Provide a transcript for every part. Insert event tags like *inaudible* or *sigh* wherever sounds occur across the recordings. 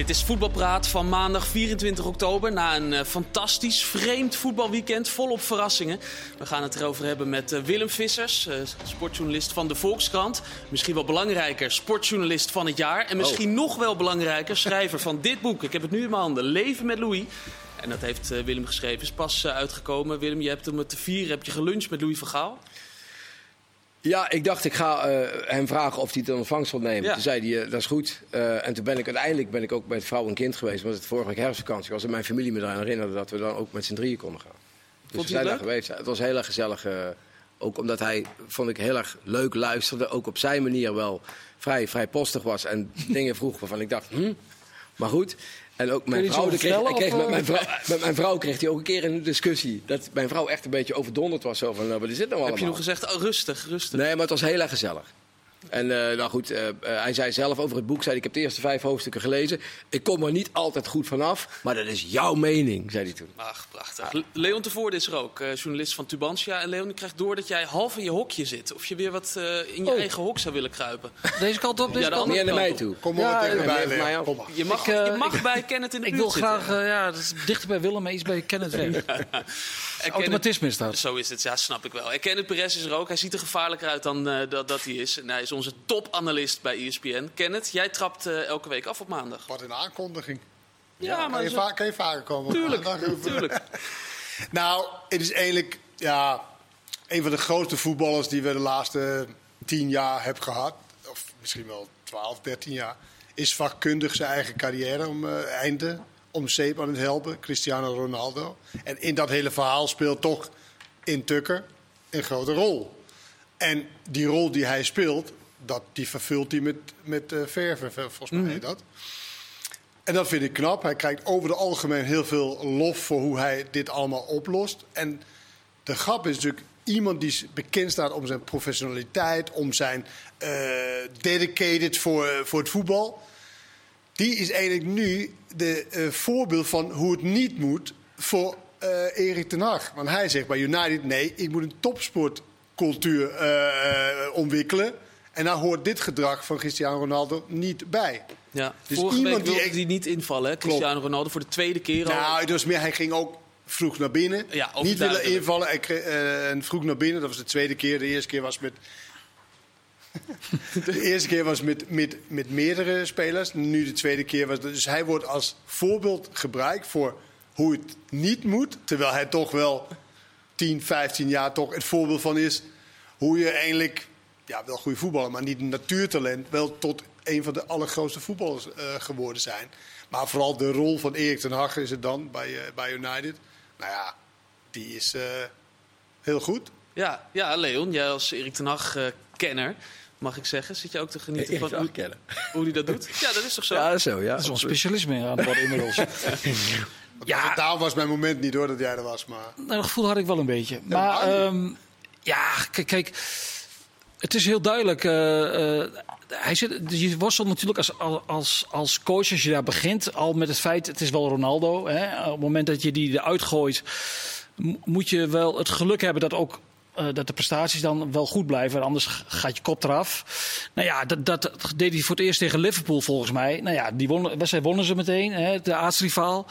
Dit is Voetbalpraat van maandag 24 oktober. Na een uh, fantastisch, vreemd voetbalweekend volop verrassingen. We gaan het erover hebben met uh, Willem Vissers, uh, sportjournalist van de Volkskrant. Misschien wel belangrijker, sportjournalist van het jaar. En misschien oh. nog wel belangrijker, schrijver van dit boek. Ik heb het nu in mijn handen, Leven met Louis. En dat heeft Willem geschreven, is pas uitgekomen. Willem, je hebt hem te vieren, heb je geluncht met Louis van Gaal? Ja, ik dacht ik ga uh, hem vragen of hij het in ontvangst wil nemen. Ja. Toen zei hij, uh, dat is goed. Uh, en toen ben ik uiteindelijk ben ik ook met vrouw en kind geweest. Want het vorige week herfstvakantie was en mijn familie me eraan herinnerde dat we dan ook met z'n drieën konden gaan. Dus Vond we zijn daar geweest. Het was heel erg gezellig. ook omdat hij, vond ik, heel erg leuk luisterde. Ook op zijn manier wel vrij, vrij postig was. En *laughs* dingen vroeg waarvan ik dacht, hm. Maar goed, en ook mijn vrouw, kreeg, kreeg met, mijn vrouw, met mijn vrouw kreeg hij ook een keer een discussie. Dat mijn vrouw echt een beetje overdonderd was. Zo van, nou, wat is dit nou allemaal? Heb je nog gezegd, oh, rustig, rustig? Nee, maar het was heel erg gezellig. En uh, nou goed, uh, uh, hij zei zelf over het boek, zei, ik heb de eerste vijf hoofdstukken gelezen. Ik kom er niet altijd goed vanaf, maar dat is jouw mening, zei hij toen. Ach, prachtig. Ja. Leon Tevoorde is er ook, journalist van Tubantia. En Leon, ik krijg door dat jij half in je hokje zit. Of je weer wat in je oh. eigen hok zou willen kruipen. Deze kant op, deze ja, kant op. Niet naar mij toe. Kom maar ja, tegen mij, mij Je mag, ik, je mag bij Kenneth in de Ik wil graag, ja, dat is dichter bij Willem, maar iets bij Kenneth *laughs* weg. Automatisme is dat. Zo is het, ja, snap ik wel. En Kenneth Perez is er ook. Hij ziet er gevaarlijker uit dan dat, dat hij is. En hij is onze topanalist bij ESPN. Kenneth, jij trapt uh, elke week af op maandag. Wat een aankondiging. Ja, ja maar kan, je zo... kan je vaker komen? Tuurlijk, *laughs* tuurlijk. *laughs* nou, het is eigenlijk ja, een van de grootste voetballers die we de laatste tien jaar hebben gehad. Of misschien wel 12, 13 jaar. Is vakkundig zijn eigen carrière om uh, einde om zeep aan het helpen. Cristiano Ronaldo. En in dat hele verhaal speelt toch in Tukker een grote rol. En die rol die hij speelt, dat, die vervult hij met, met uh, verven, volgens mij mm. dat. En dat vind ik knap. Hij krijgt over het algemeen heel veel lof voor hoe hij dit allemaal oplost. En de grap is natuurlijk iemand die bekend staat om zijn professionaliteit, om zijn uh, dedicated voor, uh, voor het voetbal. Die is eigenlijk nu de uh, voorbeeld van hoe het niet moet voor Erik ten Hag. Want hij zegt bij United: nee, ik moet een topsportcultuur ontwikkelen. En daar hoort dit gedrag van Cristiano Ronaldo niet bij. Ja, dus Vorige iemand week die, die niet invallen, hè? Cristiano Ronaldo, voor de tweede keer al. Nou, dus meer, hij ging ook vroeg naar binnen. Ja, niet willen invallen en, uh, en vroeg naar binnen. Dat was de tweede keer. De eerste keer was met... *laughs* de eerste keer was met, met, met meerdere spelers. Nu de tweede keer was... Dus hij wordt als voorbeeld gebruikt voor hoe het niet moet. Terwijl hij toch wel 10, 15 jaar toch het voorbeeld van is... hoe je eigenlijk ja, wel goede voetballer, maar niet een natuurtalent, wel tot een van de allergrootste voetballers uh, geworden zijn. Maar vooral de rol van Erik ten Hag is het dan bij, uh, bij United. Nou ja, die is uh, heel goed. Ja, ja, Leon, jij als Erik ten Hag-kenner, mag ik zeggen, zit je ook te genieten van hoe, hoe hij dat doet? Ja, dat is toch zo? Ja, zo, ja. Dat is een specialisme aan het worden inmiddels. *laughs* ja, daar was mijn moment niet hoor dat jij er was, maar... Nou, dat gevoel had ik wel een beetje. Maar um, ja, kijk het is heel duidelijk. Uh, uh, hij zit, je worstelt natuurlijk als, als, als coach, als je daar begint, al met het feit, het is wel Ronaldo. Hè? Op het moment dat je die eruit gooit, moet je wel het geluk hebben dat ook dat de prestaties dan wel goed blijven. Anders gaat je kop eraf. Nou ja, dat, dat, deed hij voor het eerst tegen Liverpool volgens mij. Nou ja, die wonnen, wedstrijd wonnen ze meteen, hè, de aartsrivaal.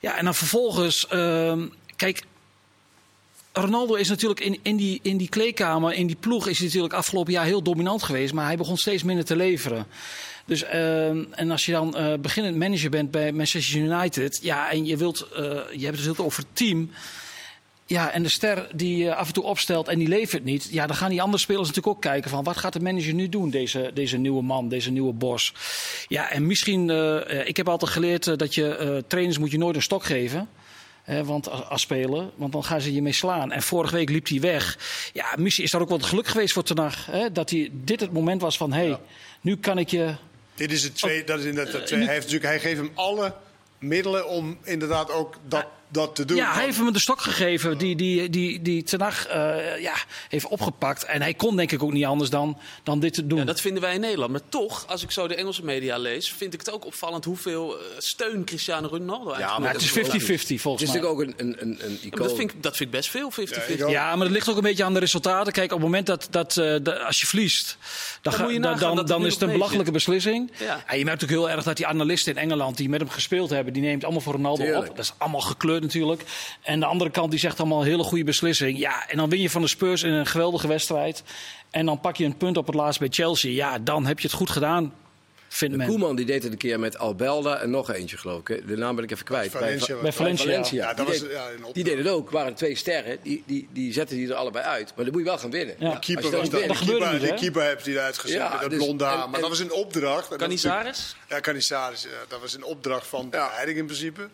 Ja, en dan vervolgens... Uh, kijk, Ronaldo is natuurlijk in, in, die, in die kleedkamer, in die ploeg, is hij natuurlijk afgelopen jaar heel dominant geweest. Maar hij begon steeds minder te leveren. Dus, uh, en als je dan uh, beginnend manager bent bij Manchester United, ja, en je wilt, uh, je hebt het over het team. Ja, en de ster die je af en toe opstelt en die levert niet. Ja, dan gaan die andere spelers natuurlijk ook kijken van wat gaat de manager nu doen, deze, deze nieuwe man, deze nieuwe bos. Ja, en misschien, ik heb altijd geleerd dat je trainers moet je nooit een stok geven want als, speler, want dan gaan ze je mee slaan. En vorige week liep hij weg. Ja, misschien is dat ook wel het geluk geweest voor Tenag. dat hij, dit het moment was van, hé, hey, nu kan ik je... Dit is het tweede, dat is inderdaad het tweede. Hij, heeft natuurlijk, hij geeft hem alle middelen om inderdaad ook dat dat te doen. Ja, hij heeft hem de stok gegeven die, die, die, die Ten Hag, eh, ja, heeft opgepakt. En hij kon denk ik ook niet anders dan, dan dit te doen. Ja, dat vinden wij in Nederland. Maar toch, als ik zo de Engelse media lees, vind ik het ook opvallend hoeveel eh, steun Cristiano Ronaldo eigenlijk Maar heeft. het is 50-50 Het is volgens mij. natuurlijk ook een, een, een, een Ja, maar icoon. dat, vind ik, dat vind ik best veel, 50-50. Ja. Ja, maar dat ligt ook een beetje aan de resultaten. Kijk, op het moment dat, dat, eh, de- als je verliest, dan, Dan je dan, nagaan dan, het is het een belachelijke beslissing. Ja. En je merkt ook heel erg dat die analisten in Engeland die met hem gespeeld hebben, die neemt allemaal voor Ronaldo Tuurlijk. op. Dat is allemaal gekleurd natuurlijk. En de andere kant die zegt allemaal een hele goede beslissing. Ja, en dan win je van de Spurs in een geweldige wedstrijd. En dan pak je een punt op het laatst bij Chelsea. Ja, dan heb je het goed gedaan, vindt men. Koeman die deed het een keer met Albelda en nog eentje geloof ik. De naam ben ik even kwijt. Valencia. Bij Valencia. Valencia. Ja, dat die, was- deed, ja, die deden het ook. waren twee sterren. Die, die, die zetten die er allebei uit. Maar dan moet je wel gaan winnen. Ja. Je Keeper was dat. De keeper, niet, de hè? keeper heeft hij eruit gezet Ja, met dat dus- blonde haar. en- Maar dat was een opdracht. En dat was Canizares? Ja, Canizares. Ja, dat was een opdracht van de leiding in principe.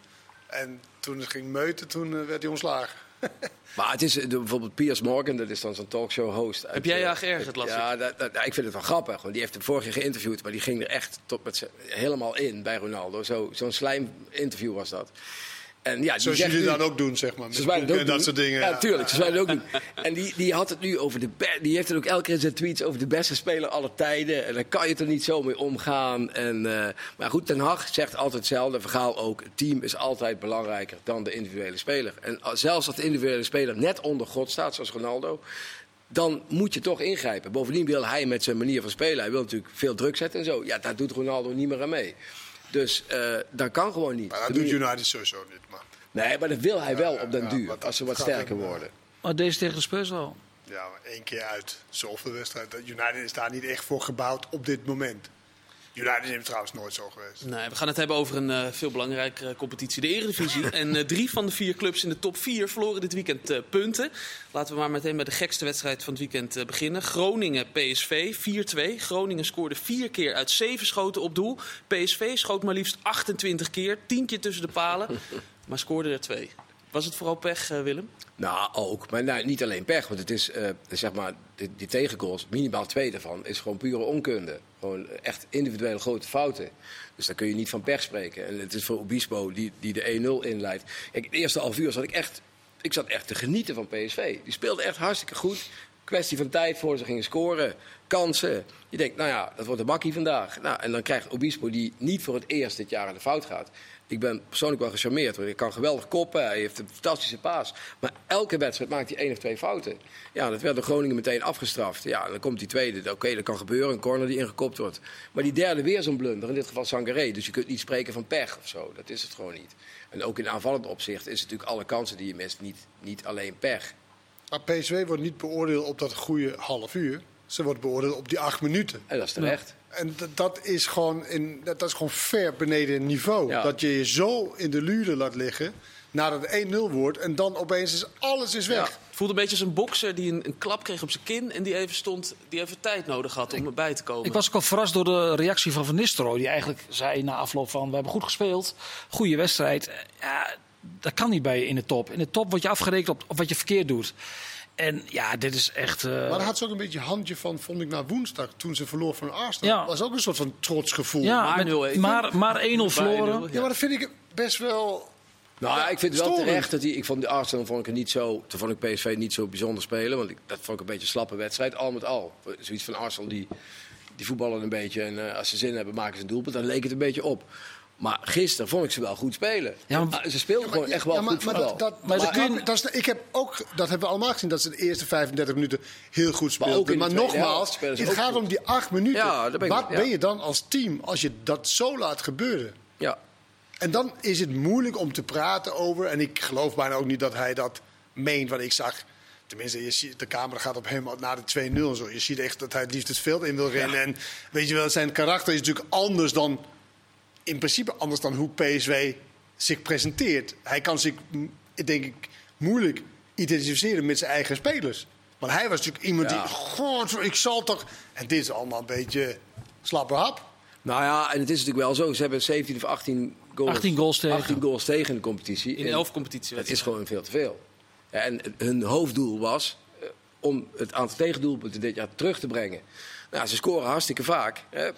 En toen het ging meuten, toen eh, werd hij ontslagen. *laughs* Maar het is eh, bijvoorbeeld Piers Morgan, dat is dan zo'n talkshow host. uit, Heb jij je eh, aan geërgerd, las Ja, dat, dat- ja, ik vind het wel grappig. Want die heeft hem vorig jaar geïnterviewd, maar die ging er echt tot met helemaal in bij Ronaldo. Zo- Zo'n slijm-interview was dat. En ja, die Zoals jullie nu- dan ook doen, zeg maar. Zoals Met en dat doen. soort dingen. Ja, tuurlijk. Zoals wij het ook *laughs* doen. En die, die had het nu over de... Die heeft het ook elke keer in zijn tweets over de beste speler aller tijden. En daar kan je er niet zo mee omgaan. En, eh, maar goed, Ten Hag zegt altijd hetzelfde. Vergaal ook. Het team is altijd belangrijker dan de individuele speler. En zelfs als de individuele speler net onder God staat, zoals Ronaldo... Dan moet je toch ingrijpen. Bovendien wil hij met zijn manier van spelen. Hij wil natuurlijk veel druk zetten en zo. Ja, daar doet Ronaldo niet meer aan mee. Dus eh, dat kan gewoon niet. Maar dat doet United sowieso niet. Maar, Nee, maar dat wil hij wel op den ja, duur. Als ze wat sterker worden. Maar deze tegen de Spurs wel. ja, maar één keer uit. Zoveel wedstrijd. Dat United is daar niet echt voor gebouwd op dit moment. United is trouwens nooit zo geweest. Nee, we gaan het hebben over een eh, veel belangrijkere competitie, de Eredivisie. *laughs* en eh, drie van de vier clubs in de top vier verloren dit weekend eh, punten. Laten we maar meteen met de gekste wedstrijd van het weekend eh, beginnen. Groningen-PSV 4-2. Groningen scoorde vier keer uit zeven schoten op doel. PSV schoot maar liefst 28 keer, tien keer tussen de palen, *laughs* maar scoorde er twee. Was het vooral pech, Willem? Nou, ook. Maar nou, niet alleen pech. Want het is, eh, zeg maar, die, die tegengoals, minimaal twee daarvan, is gewoon pure onkunde. Gewoon echt individuele grote fouten. Dus daar kun je niet van pech spreken. En het is voor Obispo die, die de 1-0 inleidt. Kijk, het eerste half uur zat ik echt, ik zat echt te genieten van PSV. Die speelde echt hartstikke goed. Kwestie van tijd voor ze gingen scoren. Kansen. Je denkt, nou ja, dat wordt een bakkie vandaag. Nou, en dan krijgt Obispo die niet voor het eerst dit jaar aan de fout gaat. Ik ben persoonlijk wel gecharmeerd. Want hij kan geweldig koppen. Hij heeft een fantastische paas. Maar elke wedstrijd maakt hij één of twee fouten. Ja, dat werd door Groningen meteen afgestraft. Ja, dan komt die tweede. Oké, dat kan gebeuren. Een corner die ingekopt wordt. Maar die derde weer zo'n blunder. In dit geval Sangaré. Dus je kunt niet spreken van pech of zo. Dat is het gewoon niet. En ook in aanvallend opzicht is het natuurlijk alle kansen die je mist. Niet, niet alleen pech. Maar PSV wordt niet beoordeeld op dat goede half uur. Ze wordt beoordeeld op die acht minuten. En dat is terecht. En dat, is gewoon in, dat, dat is gewoon ver beneden niveau. Ja. Dat je je zo in de luren laat liggen nadat het 1-0 wordt. En dan opeens is alles is weg. Het voelt een beetje als een bokser die een, een klap kreeg op zijn kin en die even stond, die even tijd nodig had om erbij te komen. Ik was ook al verrast door de reactie van Van Nistelrooy. Die eigenlijk zei na afloop van, we hebben goed gespeeld. Goede wedstrijd. Ja, dat kan niet bij je in de top. In de top word je afgerekend op, op wat je verkeerd doet. En ja, dit is echt... eh, Maar daar had ze ook een beetje handje van, vond ik, na woensdag. Toen ze verloor van Arsenal. Ja. Dat was ook een soort van trots gevoel. ja, maar met- 0-1. maar, maar 1-0 verloren. 1-0, Ja, maar dat vind ik best wel... Nou, ja, ik vind het wel terecht dat hij. Ik vond de Arsenal vond ik niet zo. Toen vond ik PSV niet zo bijzonder spelen. Want ik, dat vond ik een beetje een slappe wedstrijd. Al met al. Zoiets van Arsenal die, die voetballen een beetje. En eh, als ze zin hebben, maken ze een doelpunt. Dan leek het een beetje op. Maar gisteren vond ik ze wel goed spelen. Ja, maar- Ah, ze speelden gewoon echt wel Ja, maar, goed maar voetbal. dat, dat, Maar maar dat kun dat is, ik heb ook, dat hebben we allemaal gezien, dat ze de eerste 35 minuten heel goed Maar ook speelden. Maar, nogmaals, het gaat goed. om die acht minuten. Ben Wat ja. ben je dan als team als je dat zo laat gebeuren? ja. En dan is het moeilijk om te praten over. En ik geloof bijna ook niet dat hij dat meent. Want ik zag. Tenminste, je ziet, de camera gaat op hem na de 2-0 en zo. Je ziet echt dat hij het liefst het veld in wil rennen. En weet je wel, zijn karakter is natuurlijk anders dan. In principe anders dan hoe PSV zich presenteert. Hij kan zich, denk ik, moeilijk identificeren met zijn eigen spelers. Want hij was natuurlijk iemand Ja. die. God, ik zal toch. En dit is allemaal een beetje slappe hap. Nou ja, en het is natuurlijk wel zo. Ze hebben 17 of 18 goals, 18 goals tegen. 18 goals tegen in de competitie. in elf competities. Dat is gewoon veel te veel. En hun hoofddoel was eh, om het aantal tegendoelpunten dit jaar terug te brengen. Nou, ze scoren hartstikke vaak. Hè.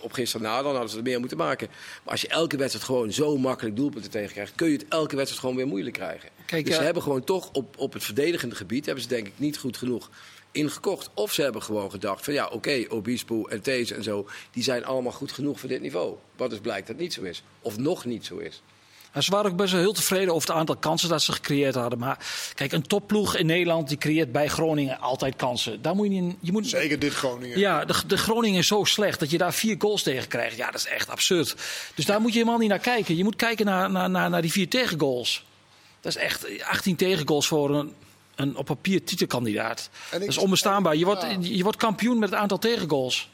Op gisteren na, dan hadden ze er meer moeten maken. Maar als je elke wedstrijd gewoon zo makkelijk doelpunten tegen krijgt, kun je het elke wedstrijd gewoon weer moeilijk krijgen. Kijk, dus ze hebben gewoon toch op, op het verdedigende gebied, hebben ze denk ik niet goed genoeg ingekocht. Of ze hebben gewoon gedacht van ja, oké, Obispo en These en zo, die zijn allemaal goed genoeg voor dit niveau. Wat dus blijkt dat niet zo is. Of nog niet zo is. En ze waren ook best wel heel tevreden over het aantal kansen dat ze gecreëerd hadden. Maar kijk, een topploeg in Nederland die creëert bij Groningen altijd kansen. Daar moet je. Je moet, Zeker dit Groningen. Ja, de, de Groningen is zo slecht dat je daar vier goals tegen krijgt. Ja, dat is echt absurd. Dus daar moet je helemaal niet naar kijken. Je moet kijken naar, naar, naar, naar die vier tegengoals. Dat is echt 18 tegengoals voor een, een op papier titelkandidaat. Dat is onbestaanbaar. Je wordt, je wordt kampioen met het aantal tegengoals.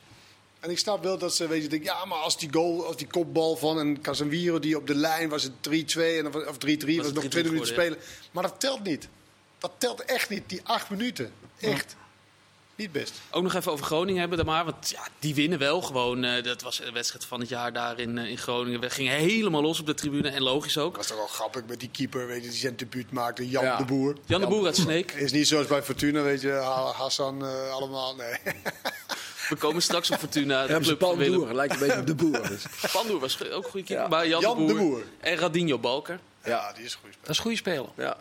En ik snap wel dat ze weet je, denken, ja, maar als die goal, als die kopbal van een Casemiro die op de lijn was het 3-2 en of of 3-3 was, het nog 3-3 20 minuten spelen. Maar dat telt niet. Dat telt echt niet, die acht minuten. Echt. Niet best. Ook nog even over Groningen hebben dan maar. Want ja, die winnen wel gewoon. eh, dat was de wedstrijd van het jaar daar in, eh, in Groningen. We gingen helemaal los op de tribune. En logisch ook. was toch wel grappig met die keeper, weet je, die zijn debuut maakte, Jan Ja. de Boer. Jan de Boer uit Sneek. Is niet zoals bij Fortuna, weet je, Ha- Hassan eh, allemaal. Nee. *laughs* We komen straks op Fortuna. De club van Willem. Pandoer, lijkt een beetje op de boer. *laughs* Dus. Pandoer was ook een goede keeper. Ja. Maar Jan, Jan de, de Boer. En Radinho Balker. ja, die is goed. Dat is een goede speler. Ja.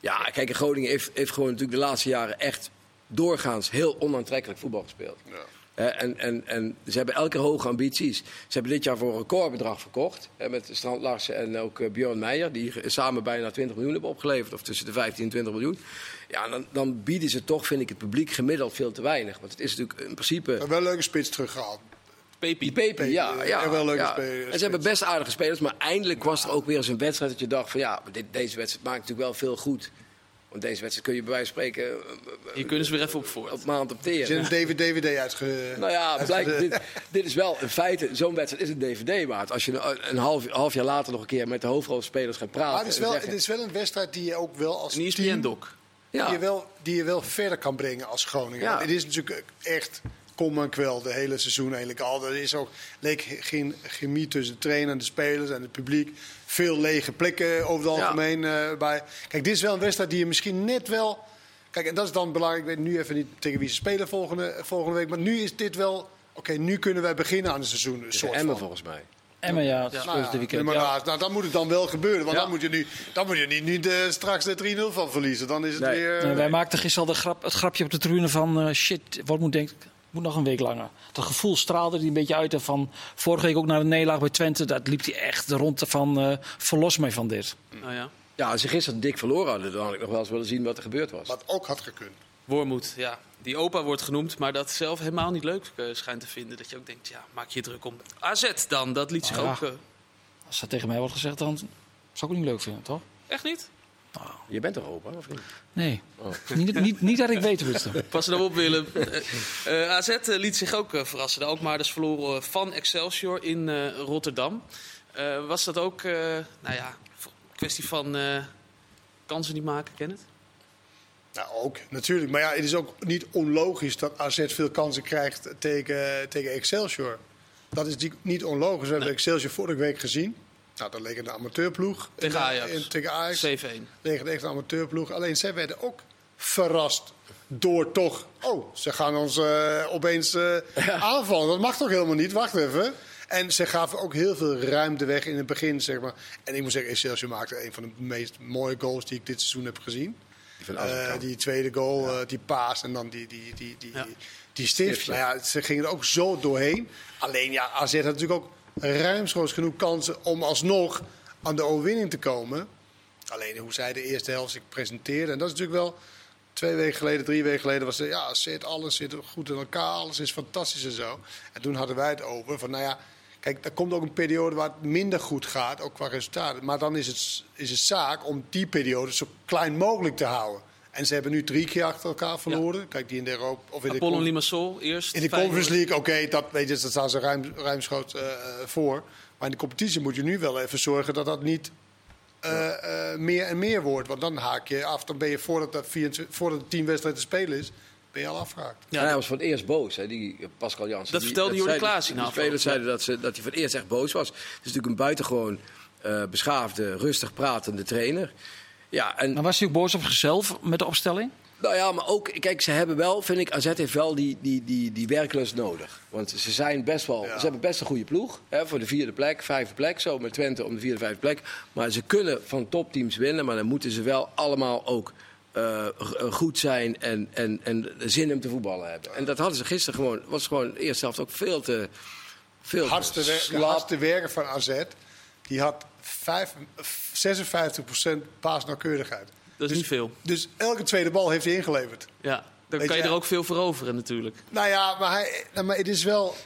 ja, kijk, Groningen heeft, heeft gewoon natuurlijk de laatste jaren echt doorgaans heel onaantrekkelijk voetbal gespeeld. Ja. En, en, en ze hebben elke keer hoge ambities. Ze hebben dit jaar voor een recordbedrag verkocht. Met Strand Larsen en ook eh, Björn Meijer. Die samen bijna 20 miljoen hebben opgeleverd. Of tussen de 15 en 20 miljoen. Ja, dan, dan bieden ze toch, vind ik, het publiek gemiddeld veel te weinig. Want het is natuurlijk in principe... Maar wel een leuke spits teruggehaald. Pepi. Ja. Pepe, ja, echt wel leuke ja. spelers. En ze hebben best aardige spelers. Maar eindelijk was er ook weer eens een wedstrijd dat je dacht van... Ja, dit, deze wedstrijd maakt natuurlijk wel veel goed. Want deze wedstrijd kun je bij wijze van spreken... eh, Hier kunnen ze weer even op voort. op maand op teren. Ze zijn een DVD uitge... Nou ja, blijkt, dit, dit is wel in feite, zo'n wedstrijd is een DVD waard. Als je een, een half, half jaar later nog een keer met de hoofdrolspelers gaat praten. Maar het is, wel, zeggen- het is wel een wedstrijd die je ook wel als Een team... ESPN-doc. ja, die, je wel, die je wel verder kan brengen als Groningen. Ja. Het is natuurlijk echt kom en kwel de hele seizoen eigenlijk al. Er is ook leek geen chemie tussen de trainer en de spelers en het publiek. Veel lege plekken over het Ja. algemeen eh, bij. Kijk, dit is wel een wedstrijd die je misschien net wel... Kijk, en dat is dan belangrijk. Ik weet nu even niet tegen wie ze spelen volgende, volgende week. Maar nu is dit wel... Oké, nu kunnen wij beginnen aan het seizoen. Een soort Emmen volgens mij. Emma, ja, het Ja. Nou ja, de weekend. maar ja. nou, dan moet het dan wel gebeuren. Want Ja. dan moet je nu, dan moet je niet, niet eh, straks de 3-0 van verliezen. Dan is het Nee. weer... Nee, wij maakten gisteren al de grap, het grapje op de tribune van eh, shit, wat moet denk moet nog een week langer. Dat gevoel straalde die een beetje uit. En van vorige week ook naar de nederlaag bij Twente. Dat liep hij echt rond van eh verlos mij van dit. Nou ja. Ja, als ze gisteren dik verloren hadden, dan had ik nog wel eens willen zien wat er gebeurd was. Wat ook had gekund. Wormoed, ja. Die opa wordt genoemd, maar dat zelf helemaal niet leuk eh, schijnt te vinden. Dat je ook denkt, ja, maak je druk om. AZ dan, dat liet zich Ah, ja. ook... eh, Als dat tegen mij wordt gezegd, dan zou ik ook niet leuk vinden, toch? echt niet? Je bent toch opa, of niet? Nee. Oh. *laughs* Niet, niet, niet dat ik weet is. *laughs* Pas er nou op, Willem. Eh, eh, AZ eh, liet zich ook eh, verrassen. De Alkmaarders verloren van Excelsior in eh, Rotterdam. Eh, was dat ook, eh, nou ja, een kwestie van eh, kansen niet maken, ken het? Nou, ook natuurlijk. Maar ja, het is ook niet onlogisch dat AZ veel kansen krijgt tegen, tegen Excelsior. Dat is niet onlogisch. We hebben. Excelsior vorige week gezien. Nou, dat leek een amateurploeg. Tegen In- Ajax. in- tegen Ajax. 7-1. Leek een echt een amateurploeg. Alleen zij werden ook verrast door toch... Oh, ze gaan ons eh, opeens eh, aanvallen. Dat mag toch helemaal niet? Wacht even. En ze gaven ook heel veel ruimte weg in het begin, zeg maar. En ik moet zeggen, Excelsior maakte een van de meest mooie goals die ik dit seizoen heb gezien. Die Eh, die tweede goal, eh, die paas en dan die, die, die, die, Ja. die stift. Stift, Nou ja. ja, ze gingen er ook zo doorheen. Alleen ja, AZ had natuurlijk ook ruimschoots genoeg kansen om alsnog aan de overwinning te komen. Alleen hoe zij de eerste helft zich presenteerden. En dat is natuurlijk wel twee weken geleden, drie weken geleden was het, ja, zit alles zit goed in elkaar, alles is fantastisch en zo. En toen hadden wij het over van, nou ja, kijk, er komt ook een periode waar het minder goed gaat, ook qua resultaten. Maar dan is het, is het zaak om die periode zo klein mogelijk te houden. En ze hebben nu drie keer achter elkaar verloren. Kijk, die in de Europa of in de Apollon Conf- Limassol eerst. in de. Conference League, oké, dat, weet je, dat staan ze ruim, ruimschoots eh, eh, voor. Maar in de competitie moet je nu wel even zorgen dat dat niet eh, eh, meer en meer wordt. Want dan haak je af, dan ben je voordat, dat 24, voordat de tien wedstrijden te spelen is, ben je al afgehaakt. Ja, hij was voor het eerst boos, hè, die Pascal Jansen. Dat Die- vertelde Jordi Klaas in De de spelers zeiden dat, ze, dat hij voor het eerst echt boos was. Het is natuurlijk een buitengewoon eh, beschaafde, rustig pratende trainer. Ja, en Maar was hij ook boos op zichzelf met de opstelling? Nou ja, maar ook, kijk, ze hebben wel, vind ik, AZ heeft wel die, die, die, die werklust nodig. Want ze zijn best wel, Ja. ze hebben best een goede ploeg. Hè, voor de vierde plek, vijfde plek, zo met Twente om de vierde, vijfde plek. Maar ze kunnen van topteams winnen, maar dan moeten ze wel allemaal ook eh, eh, goed zijn en, en, en zin om te voetballen hebben. En dat hadden ze gisteren gewoon, was gewoon de eerste helft ook veel te, veel hardste, te wer- de slap. hardste werker van AZ, die had vijf- 56% paasnauwkeurigheid. Dat is Dus- niet veel. Dus elke tweede bal heeft hij ingeleverd. Ja, dan Weet kan je je- er ook veel voor overen natuurlijk. Nou ja, maar, hij, nou, maar het is wel...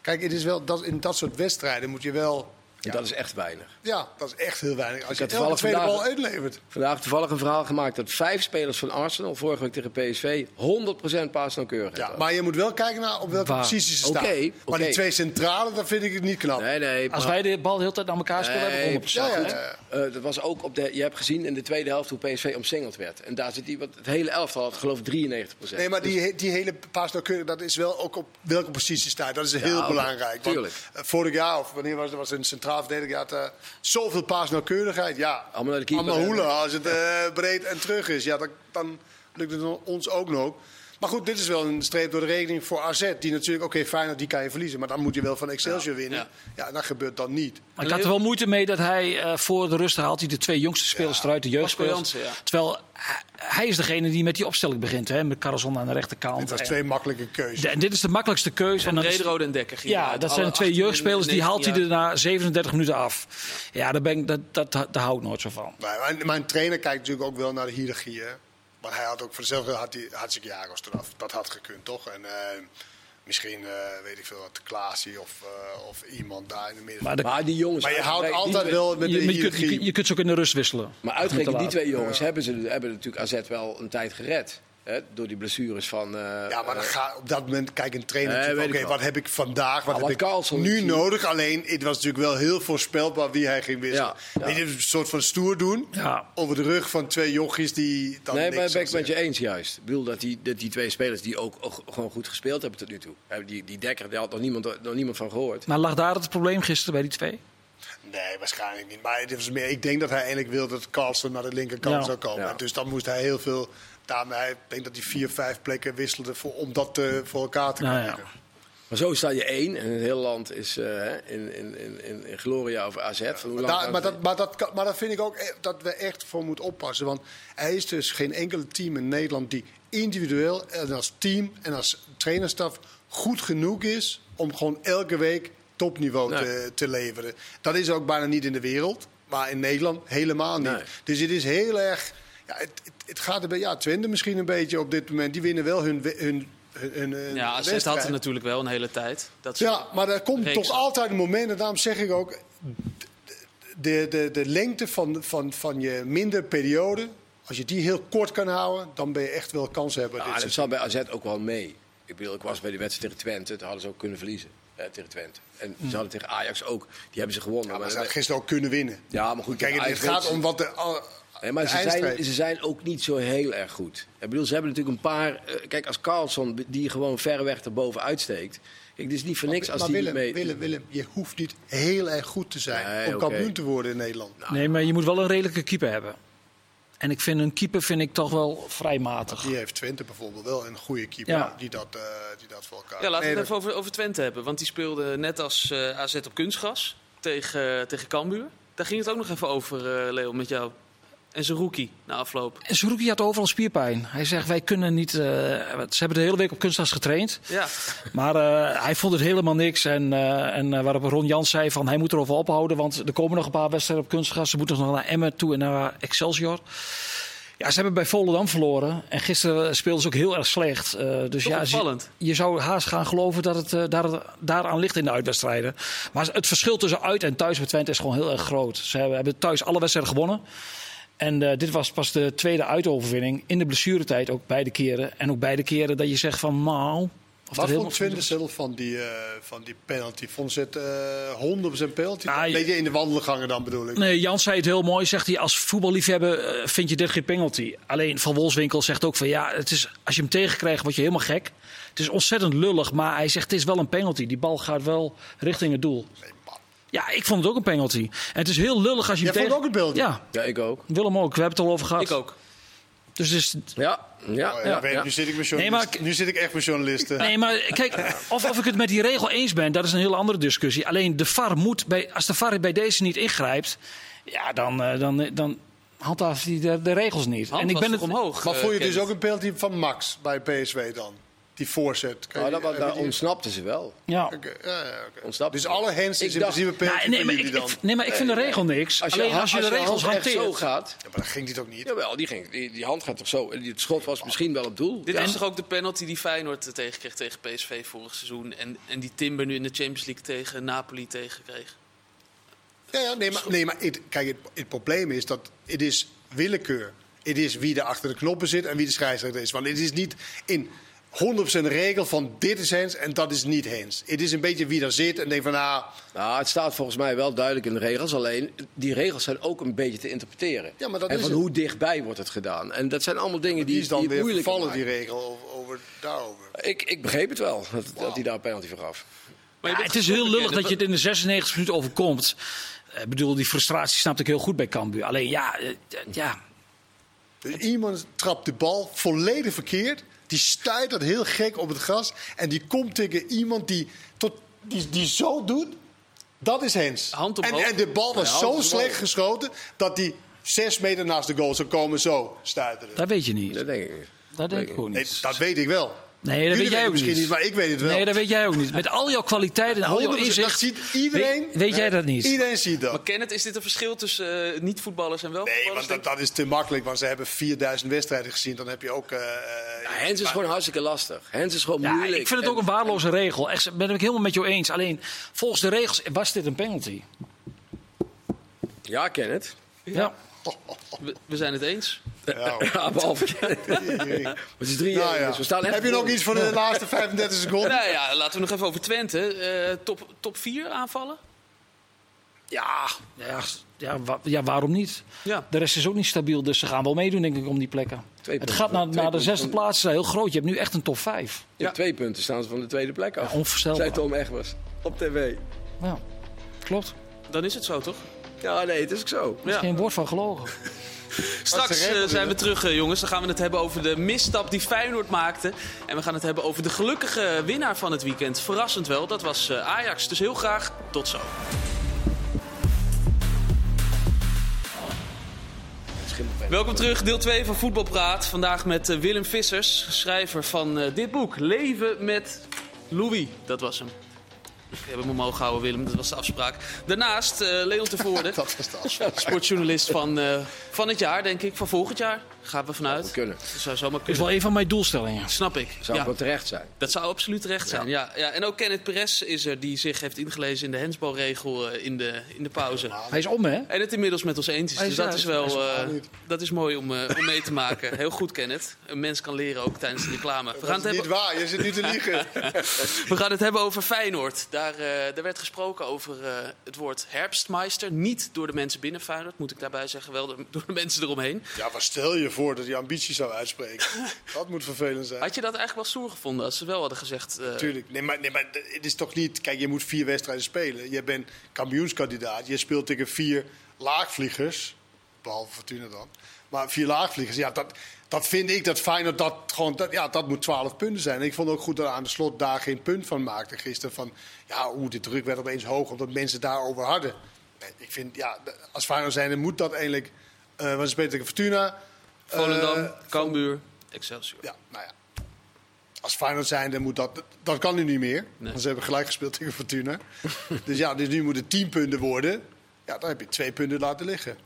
Kijk, het is wel, dat, in dat soort wedstrijden moet je wel... Dat is echt weinig. Ja, dat is echt heel weinig. Als je elke tweede vandaag- bal inlevert. Vandaag toevallig een verhaal gemaakt dat vijf spelers van Arsenal vorige week tegen PSV 100% paasnauwkeurigheid Ja, maar je moet wel kijken naar op welke Waar? posities ze staan. Maar die twee centrale, dat vind ik het niet knap. Nee, nee. Als wij de bal de hele tijd aan elkaar spelen, hebben we 100%. Ja, ja, hè? ja. Eh, dat was ook op de, je hebt gezien in de tweede helft hoe PSV omsingeld werd. En daar zit die, wat het hele elftal had geloof ik 93%. Nee, maar die, he- die hele paasnauwkeurig, dat is wel ook op welke positie staat. Dat is heel belangrijk. Want, tuurlijk. eh, vorig jaar, of wanneer was het, was een centraal verdediger, had zoveel paasnauwkeurigheid. Ja, Allemaal naar de keeper allemaal hoelen. Als het eh, breed en terug is, ja, dan, dan lukt het ons ook nog. Maar goed, dit is wel een streep door de rekening voor AZ. Die natuurlijk, oké, Feyenoord, die kan je verliezen. Maar dan moet je wel van Excelsior winnen. ja. Ja, en dat gebeurt dan niet. Maar ik had er wel moeite mee dat hij eh, voor de rust haalt hij de twee jongste spelers eruit, de jeugdspelers. Jansen, ja. Terwijl hij- hij is degene die met die opstelling begint, hè, met Carlson aan de rechterkant. Het was En- twee makkelijke keuzes. en dit is de makkelijkste keuze. En dan is- Brederode en Dekker. ja, dat zijn de twee 18 en jeugdspelers. Die 19 haalt hij er na 37 minuten af. Ja, daar, ben ik, dat, dat, daar hou ik nooit zo van. Mijn, mijn trainer kijkt natuurlijk ook wel naar de hiërarchie. Hè? Maar hij had ook voor zichzelf had hij hartstikke Jagos eraf. Dat had gekund, toch? En eh, misschien, eh, weet ik veel, wat Klaasie of, eh, of iemand daar in de midden. Maar, de- Maar die jongens... Maar je houdt altijd wel met je, de je, kunt, je, je kunt ze ook in de rust wisselen. Maar uitgerekend die twee jongens hebben, ze, hebben natuurlijk AZ wel een tijd gered. Door die blessures van... eh, Ja, maar dan eh, ga, op dat moment kijkt een trainer Nee, oké, wat heb ik vandaag, wat heb wat ik nu nodig? Alleen, het was natuurlijk wel heel voorspelbaar wie hij ging wisselen. Ja, ja. Dit is een soort van stoer doen Ja. over de rug van twee jochies die dan Nee, niks maar ben ik met je eens juist. Ik bedoel dat die, dat die twee spelers die ook, ook gewoon goed gespeeld hebben tot nu toe. Die, die Dekker, daar had nog niemand, nog niemand van gehoord. Maar lag daar het probleem gisteren bij die twee? Nee, waarschijnlijk niet. Maar het was meer, ik denk dat hij eigenlijk wil dat Carlsen naar de linkerkant Ja. zou komen. Dus dan moest hij heel veel... Daarmee, ik denk dat hij vier, vijf plekken wisselde voor, om dat eh, voor elkaar te Nou ja. krijgen. Maar zo sta je één en het hele land is eh, hè, in, in, in, in, in gloria over AZ. Van hoe Maar, maar, dat, maar, dat, kan- maar dat vind ik ook e- dat we echt voor moeten oppassen. Want er is dus geen enkele team in Nederland die individueel en als team en als trainerstaf goed genoeg is om gewoon elke week topniveau Nee. te, te leveren. Dat is ook bijna niet in de wereld, maar in Nederland helemaal niet. Nee. Dus het is heel erg. Ja, het, het, het gaat er bij ja, Twente misschien een beetje op dit moment. Die winnen wel hun, hun, hun, hun Ja, AZ had er natuurlijk wel een hele tijd. Dat Ja, maar er komt Reeks. toch altijd een moment, en daarom zeg ik ook... de, de, de lengte van, van, van je minder periode... als je die heel kort kan houden... dan ben je echt wel kans hebben. Ja, dit dat zat bij AZ ook wel mee. Ik bedoel, ik was bij die wedstrijd tegen Twente. Daar hadden ze ook kunnen verliezen. eh, tegen Twente. En ze hadden tegen Ajax ook. Die hebben ze gewonnen. Ja, maar maar ze hadden gisteren ook kunnen winnen. ja, maar goed. Kijk, het gaat om wat de... Nee, maar ze zijn, ze zijn ook niet zo heel erg goed. Ik bedoel, ze hebben natuurlijk een paar... eh, kijk, als Carlson, die gewoon verreweg erboven uitsteekt... Kijk, het is niet voor niks als maar die Willem, mee... Willem, Willem, je hoeft niet heel erg goed te zijn... Nee, om oké. kampioen te worden in Nederland. Nee, maar je moet wel een redelijke keeper hebben. En ik vind een keeper vind ik toch wel vrij matig. Die heeft Twente bijvoorbeeld wel een goede keeper... Ja. Die, dat, eh, die dat voor elkaar... Ja, laten we Nee, het even over, over Twente hebben. Want die speelde net als eh, AZ op kunstgras tegen, tegen Cambuur. Daar ging het ook nog even over, eh, Leo, met jou. En zijn rookie na afloop. En Zerouki had overal spierpijn. Hij zegt, wij kunnen niet... eh, ze hebben de hele week op kunstgras getraind. Ja, Maar eh, hij vond het helemaal niks. En, eh, en waarop Ron Jans zei van hij moet erover ophouden. Want er komen nog een paar wedstrijden op kunstgras. Ze moeten nog naar Emmen toe en naar Excelsior. Ja, ze hebben bij Volendam verloren. En gisteren speelden ze ook heel erg slecht. Eh, dus Toch ja, opvallend. je zou haast gaan geloven dat het daar, daaraan ligt in de uitwedstrijden. Maar het verschil tussen uit en thuis bij Twente is gewoon heel erg groot. Ze hebben, hebben thuis alle wedstrijden gewonnen. En eh, dit was pas de tweede uitoverwinning in de blessuretijd ook beide keren. En ook beide keren dat je zegt van. Of Wat vond Twente zelf van die, eh, van die penalty? Vond ze het eh 100% penalty? Ja, je- Weet je, in de wandelgangen dan bedoel ik. Nee, Jan zei het heel mooi. Zegt hij, als voetballiefhebber vind je dit geen penalty. Alleen Van Wolfswinkel zegt ook van ja, het is, als je hem tegenkrijgt word je helemaal gek. Het is ontzettend lullig, maar hij zegt het is wel een penalty. Die bal gaat wel richting het doel. Nee. Ja, ik vond het ook een penalty. En het is heel lullig als je Jij hem vond ook een penalty? Ja, Ja, ik ook. Willem ook. We hebben het al over gehad. ik ook. Dus het is Ja, ja, Oh, ja. ja. Nu, zit ik met Nee, maar- nu zit ik echt met journalisten. Nee, maar kijk, of, of ik het met die regel eens ben, dat is een heel andere discussie. Alleen de VAR moet, bij, als de VAR bij deze niet ingrijpt, ja, dan, eh, dan, dan handhaaft hij de, de regels niet. Hand en ik ben het, omhoog. maar eh, vond je dus ook een penalty van Max bij PSV dan? Die voorzet. Kan Nou, dat, daar ze wel. ja. Ontsnapte Dus alle hands Ik is in dacht- principe penalty Ja, nee, maar jullie ik, dan. nee, maar ik vind de regel niks. Als je, Alleen als je de regels echt zo hanteert. gaat. Ja, maar dat ging die toch niet? Jawel, die, ging, die, die hand gaat toch zo. Het schot was misschien wel op doel. Dit Ja. is toch ook de penalty die Feyenoord eh, tegenkreeg tegen PSV vorig seizoen. En, en die Timber nu in de Champions League tegen Napoli tegenkreeg. Ja, ja nee, maar, nee, maar het, kijk, het, het probleem is dat het is willekeur. Het is wie er achter de knoppen zit en wie de scheidsrechter is. Want het is niet in 100% regel van dit is Hens en dat is niet Hens. Het is een beetje wie daar zit en denkt van, ah, Nou, het staat volgens mij wel duidelijk in de regels. Alleen, die regels zijn ook een beetje te interpreteren. Ja, maar dat en is van het. hoe dichtbij wordt het gedaan. En dat zijn allemaal dingen die die, is dan die weer moeilijk vervallen, die regel, over, over daarover. Ik, ik begreep het wel, dat, dat hij daar een penalty voor gaf. Maar Ja, het is heel lullig dat je het in de 96 minuten overkomt. Ik bedoel, die frustratie snapte ik heel goed bij Cambuur. Alleen ja, eh, ja, Dus iemand trapt de bal volledig verkeerd. Die stuit dat heel gek op het gras. En die komt tegen iemand die, tot, die, die zo doet. Dat is Hens. Hand en, en de bal was Ja, zo slecht geschoten. dat die zes meter naast de goal zou komen. Zo stuiteren. dat weet je niet. Dat denk ik niet. Dat denk ik gewoon Nee, niet. dat weet ik wel. Nee, dat Jullie weet jij ook misschien niet. niet, maar ik weet het wel. Nee, dat weet jij ook niet. Met al jouw kwaliteiten en al jouw 100%, inzicht. dat ziet iedereen. Weet, weet jij dat niet? Iedereen ziet dat. Maar Kenneth, is dit een verschil tussen eh, niet-voetballers en wel Nee, want dat, dat is te makkelijk. Want ze hebben 4000 wedstrijden gezien. Dan heb je ook... eh, Ja, Hens is gewoon hartstikke lastig. Hens is gewoon Ja, moeilijk. ik vind het ook een waardeloze regel. Echt, ben ik helemaal met jou eens. Alleen volgens de regels was dit een penalty. Ja, ken het. Ja. We, we zijn het eens. Ja, *laughs* Ja, behalve *laughs* het. Is drie Nou jaar, ja. dus we staan echt Heb je nog iets voor de laatste 35 seconden? Nou ja, laten we nog even over Twente. Eh, top, top 4 aanvallen? Ja, ja, ja, wa- ja, waarom niet? Ja. De rest is ook niet stabiel, dus ze gaan wel meedoen, denk ik, om die plekken. Twee het punten. gaat naar, naar de zesde plaats, is heel groot. Je hebt nu echt een top 5. Ja, twee punten staan ze van de tweede plek af. Ja, onvoorstelbaar. Zei Tom Egbers op tv. Ja, klopt. Dan is het zo, toch? Ja, nee, het is ook zo. Er is geen woord van gelogen. *laughs* Straks eh, zijn we terug, eh, jongens. Dan gaan we het hebben over de misstap die Feyenoord maakte. En we gaan het hebben over de gelukkige winnaar van het weekend. Verrassend wel, dat was eh, Ajax. Dus heel graag tot zo. Welkom terug, deel 2 van Voetbalpraat. Vandaag met Willem Vissers, schrijver van dit boek. Leven met Louis, dat was hem. Ik heb hem omhoog gehouden, Willem, dat was de afspraak. Daarnaast eh, Leon Tevoorde, *laughs* Dat was de afspraak. sportjournalist van, eh, van het jaar, denk ik. Van volgend jaar, gaan we vanuit. Kunnen. Dat zou zomaar Dat is kunnen. wel een van mijn doelstellingen. Snap ik. Zou Ja, wel terecht zijn. dat zou absoluut terecht zijn. Ja. Ja, En ook Kenneth Perez is er, die zich heeft ingelezen in de hensbalregel eh, in, de, in de pauze. Hij is om, hè? En het inmiddels met ons eens is. Dus is dat is wel eh, niet. dat is mooi om, eh, om mee te maken. *laughs* Heel goed, Kenneth. Een mens kan leren ook tijdens de reclame. We gaan Dat het is niet hebben, waar, je zit nu te liegen. *laughs* we gaan het hebben over Feyenoord. Daar, eh, er werd gesproken over eh, het woord herfstmeister. Niet door de mensen binnen Feyenoord, moet ik daarbij zeggen. Wel door de mensen eromheen. Ja, maar stel je voor dat je ambitie zou uitspreken. *laughs* Dat moet vervelend zijn. Had je dat eigenlijk wel stoer gevonden als ze wel hadden gezegd... eh, Tuurlijk. Nee maar, nee, maar het is toch niet... Kijk, je moet vier wedstrijden spelen. Je bent kampioenskandidaat. Je speelt tegen vier laagvliegers. Behalve Fortuna dan. Maar vier laagvliegers, ja, dat, dat vind ik dat Feyenoord dat gewoon... Dat, ja, dat moet 12 punten zijn. En ik vond ook goed dat aan de slot daar geen punt van maakte gisteren. Van, ja, hoe de druk werd opeens hoog, omdat mensen daarover hadden. Nee, ik vind, ja, als Feyenoord zijn, dan moet dat eigenlijk... eh want ze spelen tegen Fortuna. Volendam, Eh, Cambuur, Excelsior. ja, nou ja. Als Feyenoord zijn, dan moet dat... Dat kan nu niet meer. Nee. Want ze hebben gelijk gespeeld tegen Fortuna. *laughs* dus ja, dus nu moet het 10 punten worden. Ja, dan heb je twee punten laten liggen.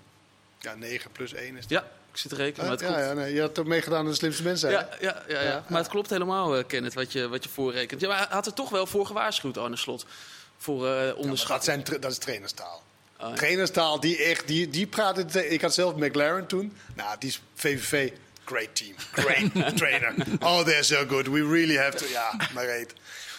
Ja, 9 plus 1 is Ja, ik zit te rekenen, maar het ja, klopt. ja, nee, je had toch meegedaan aan de slimste mensen. hè? Ja, ja, ja, ja. maar het klopt helemaal, eh, Kenneth, wat je, wat je voorrekent. Ja, maar hij had er toch wel voor gewaarschuwd, Arne Slot. Voor eh Ja, maar onderschat. dat, zijn, dat is trainerstaal. Ja. Trainerstaal, die echt, die, die praten. te- Ik had zelf McLaren toen. Nou, die is VVV. Great team. Great *laughs* trainer. Oh, they're so good. We really have to. Ja, maar reet.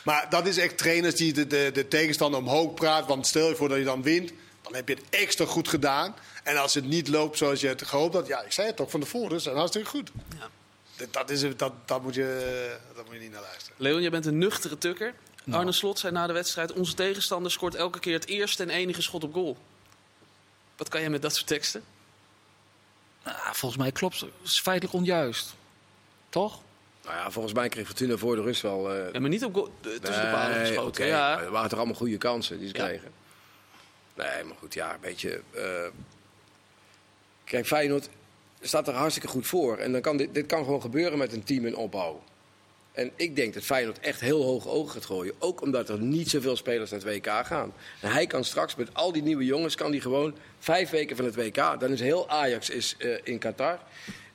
Maar dat is echt trainers die de, de, de tegenstander omhoog praat. Want stel je voor dat je dan wint, dan heb je het extra goed gedaan. En als het niet loopt zoals je het gehoopt had, ja, ik zei het toch van tevoren, ze zijn hartstikke goed. Ja. Dat, dat, is, dat, dat, moet je, dat moet je niet naar luisteren. Leon, jij bent een nuchtere tukker. Nou. Arne Slot zei na de wedstrijd... onze tegenstander scoort elke keer het eerste en enige schot op goal. Wat kan jij met dat soort teksten? Nou, volgens mij klopt het. is feitelijk onjuist. Toch? Nou ja, volgens mij kreeg Fortuna voor de rust wel... eh, Ja, maar niet op go- de- tussen de palen geschoten. oké, Ja. maar Het waren toch allemaal goede kansen die ze Ja. kregen. Nee, maar goed, ja, een beetje... eh, Kijk, Feyenoord staat er hartstikke goed voor. En dan kan dit, dit kan gewoon gebeuren met een team in opbouw. En ik denk dat Feyenoord echt heel hoog ogen gaat gooien. Ook omdat er niet zoveel spelers naar het WK gaan. En hij kan straks met al die nieuwe jongens... kan hij gewoon vijf weken van het WK... dan is heel Ajax is, eh, in Qatar...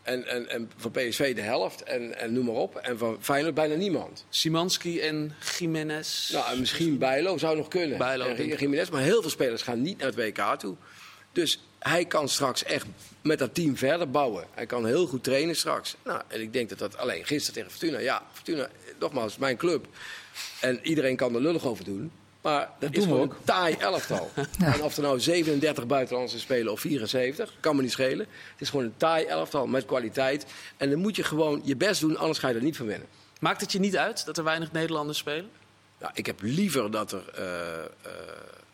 En, en, en van PSV de helft en, en noem maar op. En van Feyenoord bijna niemand. Simanski en Jiménez. Nou, en misschien Bijlo zou nog kunnen. Bijlo, en. Jiménez, maar heel veel spelers gaan niet naar het WK toe. Dus hij kan straks echt met dat team verder bouwen. Hij kan heel goed trainen straks. Nou, en ik denk dat dat alleen gisteren tegen Fortuna. Ja, Fortuna, nogmaals, mijn club. En iedereen kan er lullig over doen. Maar dat is doen we gewoon ook. een taai elftal. *laughs* En of er nou 37 buitenlandse spelen of 74, kan me niet schelen. Het is gewoon een taai elftal met kwaliteit. En dan moet je gewoon je best doen, anders ga je er niet van winnen. Maakt het je niet uit dat er weinig Nederlanders spelen? Ja, ik heb liever dat er eh, eh,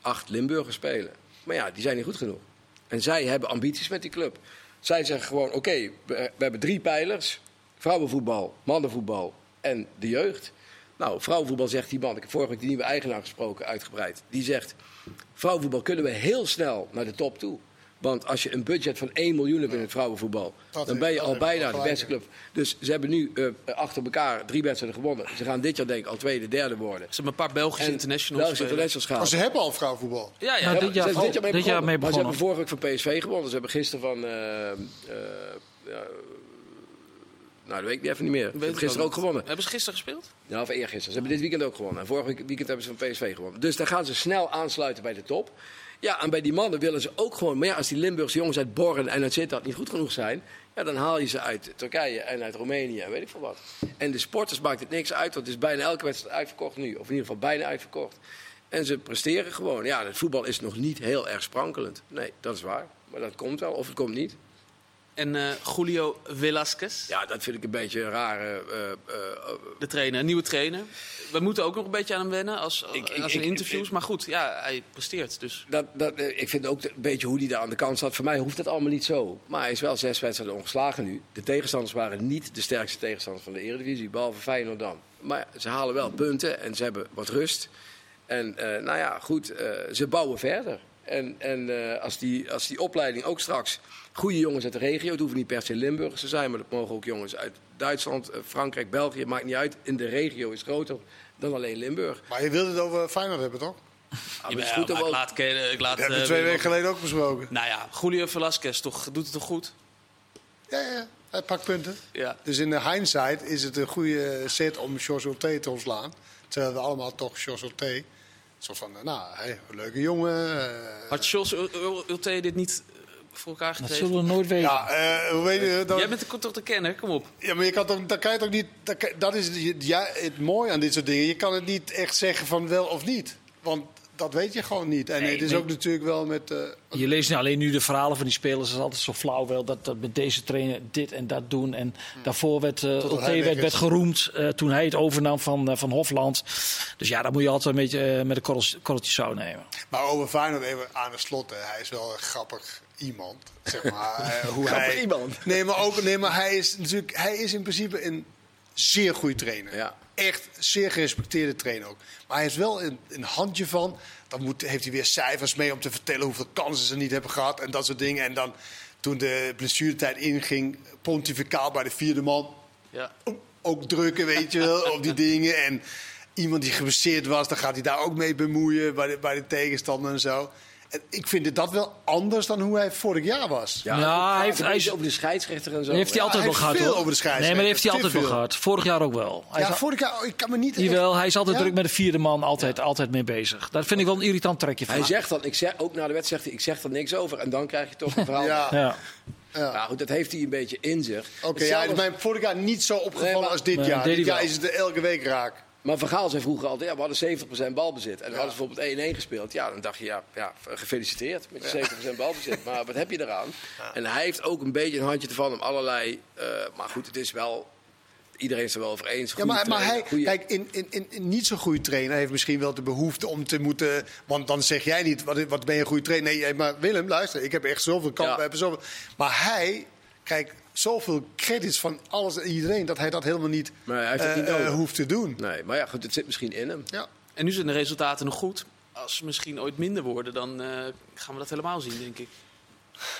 acht Limburgers spelen. Maar ja, die zijn niet goed genoeg. En zij hebben ambities met die club. Zij zeggen gewoon, oké, we, hebben drie pijlers. Vrouwenvoetbal, mannenvoetbal en de jeugd. Nou, vrouwenvoetbal zegt die man, ik heb vorige week de nieuwe eigenaar gesproken, uitgebreid. Die zegt, vrouwenvoetbal kunnen we heel snel naar de top toe. Want als je een budget van 1 miljoen hebt in het vrouwenvoetbal, Dat dan ben je al bijna de beste club. Dus ze hebben nu eh, achter elkaar drie wedstrijden gewonnen. Ze gaan dit jaar denk ik al tweede, derde worden. Ze hebben een paar Belgische En internationals. Belgische internationals gaan. Maar ze hebben al vrouwenvoetbal. Ja, ja. Nou, dit jaar ze mee dit jaar mee Maar ze hebben begonnen. vorige week van PSV gewonnen. Ze hebben gisteren van... eh, eh, ja, nou, dat weet ik niet even niet meer. Ze Weet hebben gisteren ook gewonnen. Hebben ze gisteren gespeeld? Ja, of eergisteren. Ze hebben dit weekend ook gewonnen. En vorige week- weekend hebben ze van PSV gewonnen. Dus dan gaan ze snel aansluiten bij de top. Ja, en bij die mannen willen ze ook gewoon... Maar ja, als die Limburgse jongens uit Borren en uit Sittard niet goed genoeg zijn... Ja, dan haal je ze uit Turkije en uit Roemenië en weet ik veel wat. En de sporters maakt het niks uit, want het is bijna elke wedstrijd uitverkocht nu. Of in ieder geval bijna uitverkocht. En ze presteren gewoon. Ja, het voetbal is nog niet heel erg sprankelend. Nee, dat is waar. Maar dat komt wel, of het komt niet. En eh, Julio Velasquez, Ja, dat vind ik een beetje een rare... eh, eh, de trainer, een nieuwe trainer. We moeten ook nog een beetje aan hem wennen als, Ik- ik- als in interviews. ik- maar goed, ja, hij presteert. Dus Dat, dat, ik vind ook een beetje hoe hij daar aan de kant staat. Voor mij hoeft dat allemaal niet zo. Maar hij is wel zes wedstrijden ongeslagen nu. De tegenstanders waren niet de sterkste tegenstanders van de Eredivisie, behalve Feyenoord dan. Maar ze halen wel punten en ze hebben wat rust. En nou ja, goed, ze bouwen verder. En, en als, die, als die opleiding ook straks goede jongens uit de regio, het hoeven niet per se Limburgers te zijn, maar dat mogen ook jongens uit Duitsland, eh, Frankrijk, België, maakt niet uit. In de regio is groter dan alleen Limburg. Maar je wilde het over Feyenoord hebben, toch? Ah, Jawel, goed ik laat, ik laat Dat hebben we eh, twee weken geleden ook besproken. Nou ja, Julio Velasquez toch, doet het toch goed? Ja, ja, hij pakt punten. Ja. Dus in de hindsight is het een goede set om George te ontslaan. Terwijl we allemaal toch George Ulte... Zo van, eh, nou, hey, leuke jongen. Had Jos Ulte dit niet voor elkaar Dat zullen we nooit weten. ja, eh, hoe weet je dat? Jij bent de- toch de kenner, kom op. Ja, maar je kan toch, dat kan je toch niet. Dat, kan- dat is het- ja, het mooie aan dit soort dingen. Je kan het niet echt zeggen van wel of niet. Want dat weet je gewoon niet. En Nee, het is nee. ook natuurlijk wel met. eh, Je leest alleen nu de verhalen van die spelers. Dat is altijd zo flauw wel. Dat, dat met deze trainer dit en dat doen. En daarvoor werd uh, Ulte weg werd, geroemd eh, toen hij het overnam van, van Hofland. Dus ja, dat moet je altijd een beetje met een korreltje, korreltje zout nemen. maar over Feyenoord even aan de slot. hè. Hij is wel een grappig iemand. Zeg maar. *laughs* hoe Grappig hij, iemand. Nee, maar ook. Nee, maar hij is natuurlijk. Hij is in principe een zeer goede trainer. Ja. Echt zeer gerespecteerde trainer ook. Maar hij is wel een, een handje van. Dan moet, heeft hij weer cijfers mee om te vertellen hoeveel kansen ze niet hebben gehad. En dat soort dingen. En dan toen de blessuretijd inging, pontificaal bij de vierde man. Ja. Ook drukken, weet je wel, op die *laughs* dingen. En iemand die geblesseerd was, dan gaat hij daar ook mee bemoeien bij de, bij de tegenstander en zo. Ik vind dat wel anders dan hoe hij vorig jaar was. Ja, hij heeft- hij is- over de scheidsrechter en zo. Heeft hij Ja, altijd hij wel heeft gehad veel hoor. over de scheidsrechter. Nee, maar dat heeft hij altijd wel gehad. Vorig jaar ook wel. Hij Ja, vorig jaar, ik kan me niet... echt- Jawel, hij is altijd Ja? druk met de vierde man. Altijd, altijd mee bezig. Dat vind ik wel een irritant trekje van Hij zegt dan, ik zeg, ook na de wedstrijd zegt hij, ik zeg er niks over. En dan krijg je toch een *laughs* verhaal. Ja. Ja. Ja. Nou goed, dat heeft hij een beetje in zich. Oké, ja, het is mij vorig jaar niet zo opgevallen Nee, maar- als dit Nee, jaar. Dit jaar wel. Is het er elke week raak. Maar Van Gaal zei vroeger altijd, ja, we hadden 70% balbezit. En dan hadden ze bijvoorbeeld 1-1 gespeeld. Ja, dan dacht je, ja, ja gefeliciteerd met je 70% balbezit. Maar wat heb je eraan? En hij heeft ook een beetje een handje ervan om allerlei... eh, maar goed, het is wel... Iedereen is er wel over eens. Ja, maar, maar hij, kijk, in, in, in, in niet zo'n goede trainer heeft misschien wel de behoefte om te moeten. Want dan zeg jij niet, wat, wat ben je een goede trainer? Nee, maar Willem, luister, ik heb echt zoveel kanten. Ja. zoveel, maar hij kijk, zoveel credits van alles en iedereen dat hij dat helemaal niet, Maar hij heeft het niet eh, eh, nodig. hoeft te doen. Nee, maar ja, goed, het zit misschien in hem. Ja. En nu zijn de resultaten nog goed. Als ze misschien ooit minder worden, dan eh, gaan we dat helemaal zien, denk ik.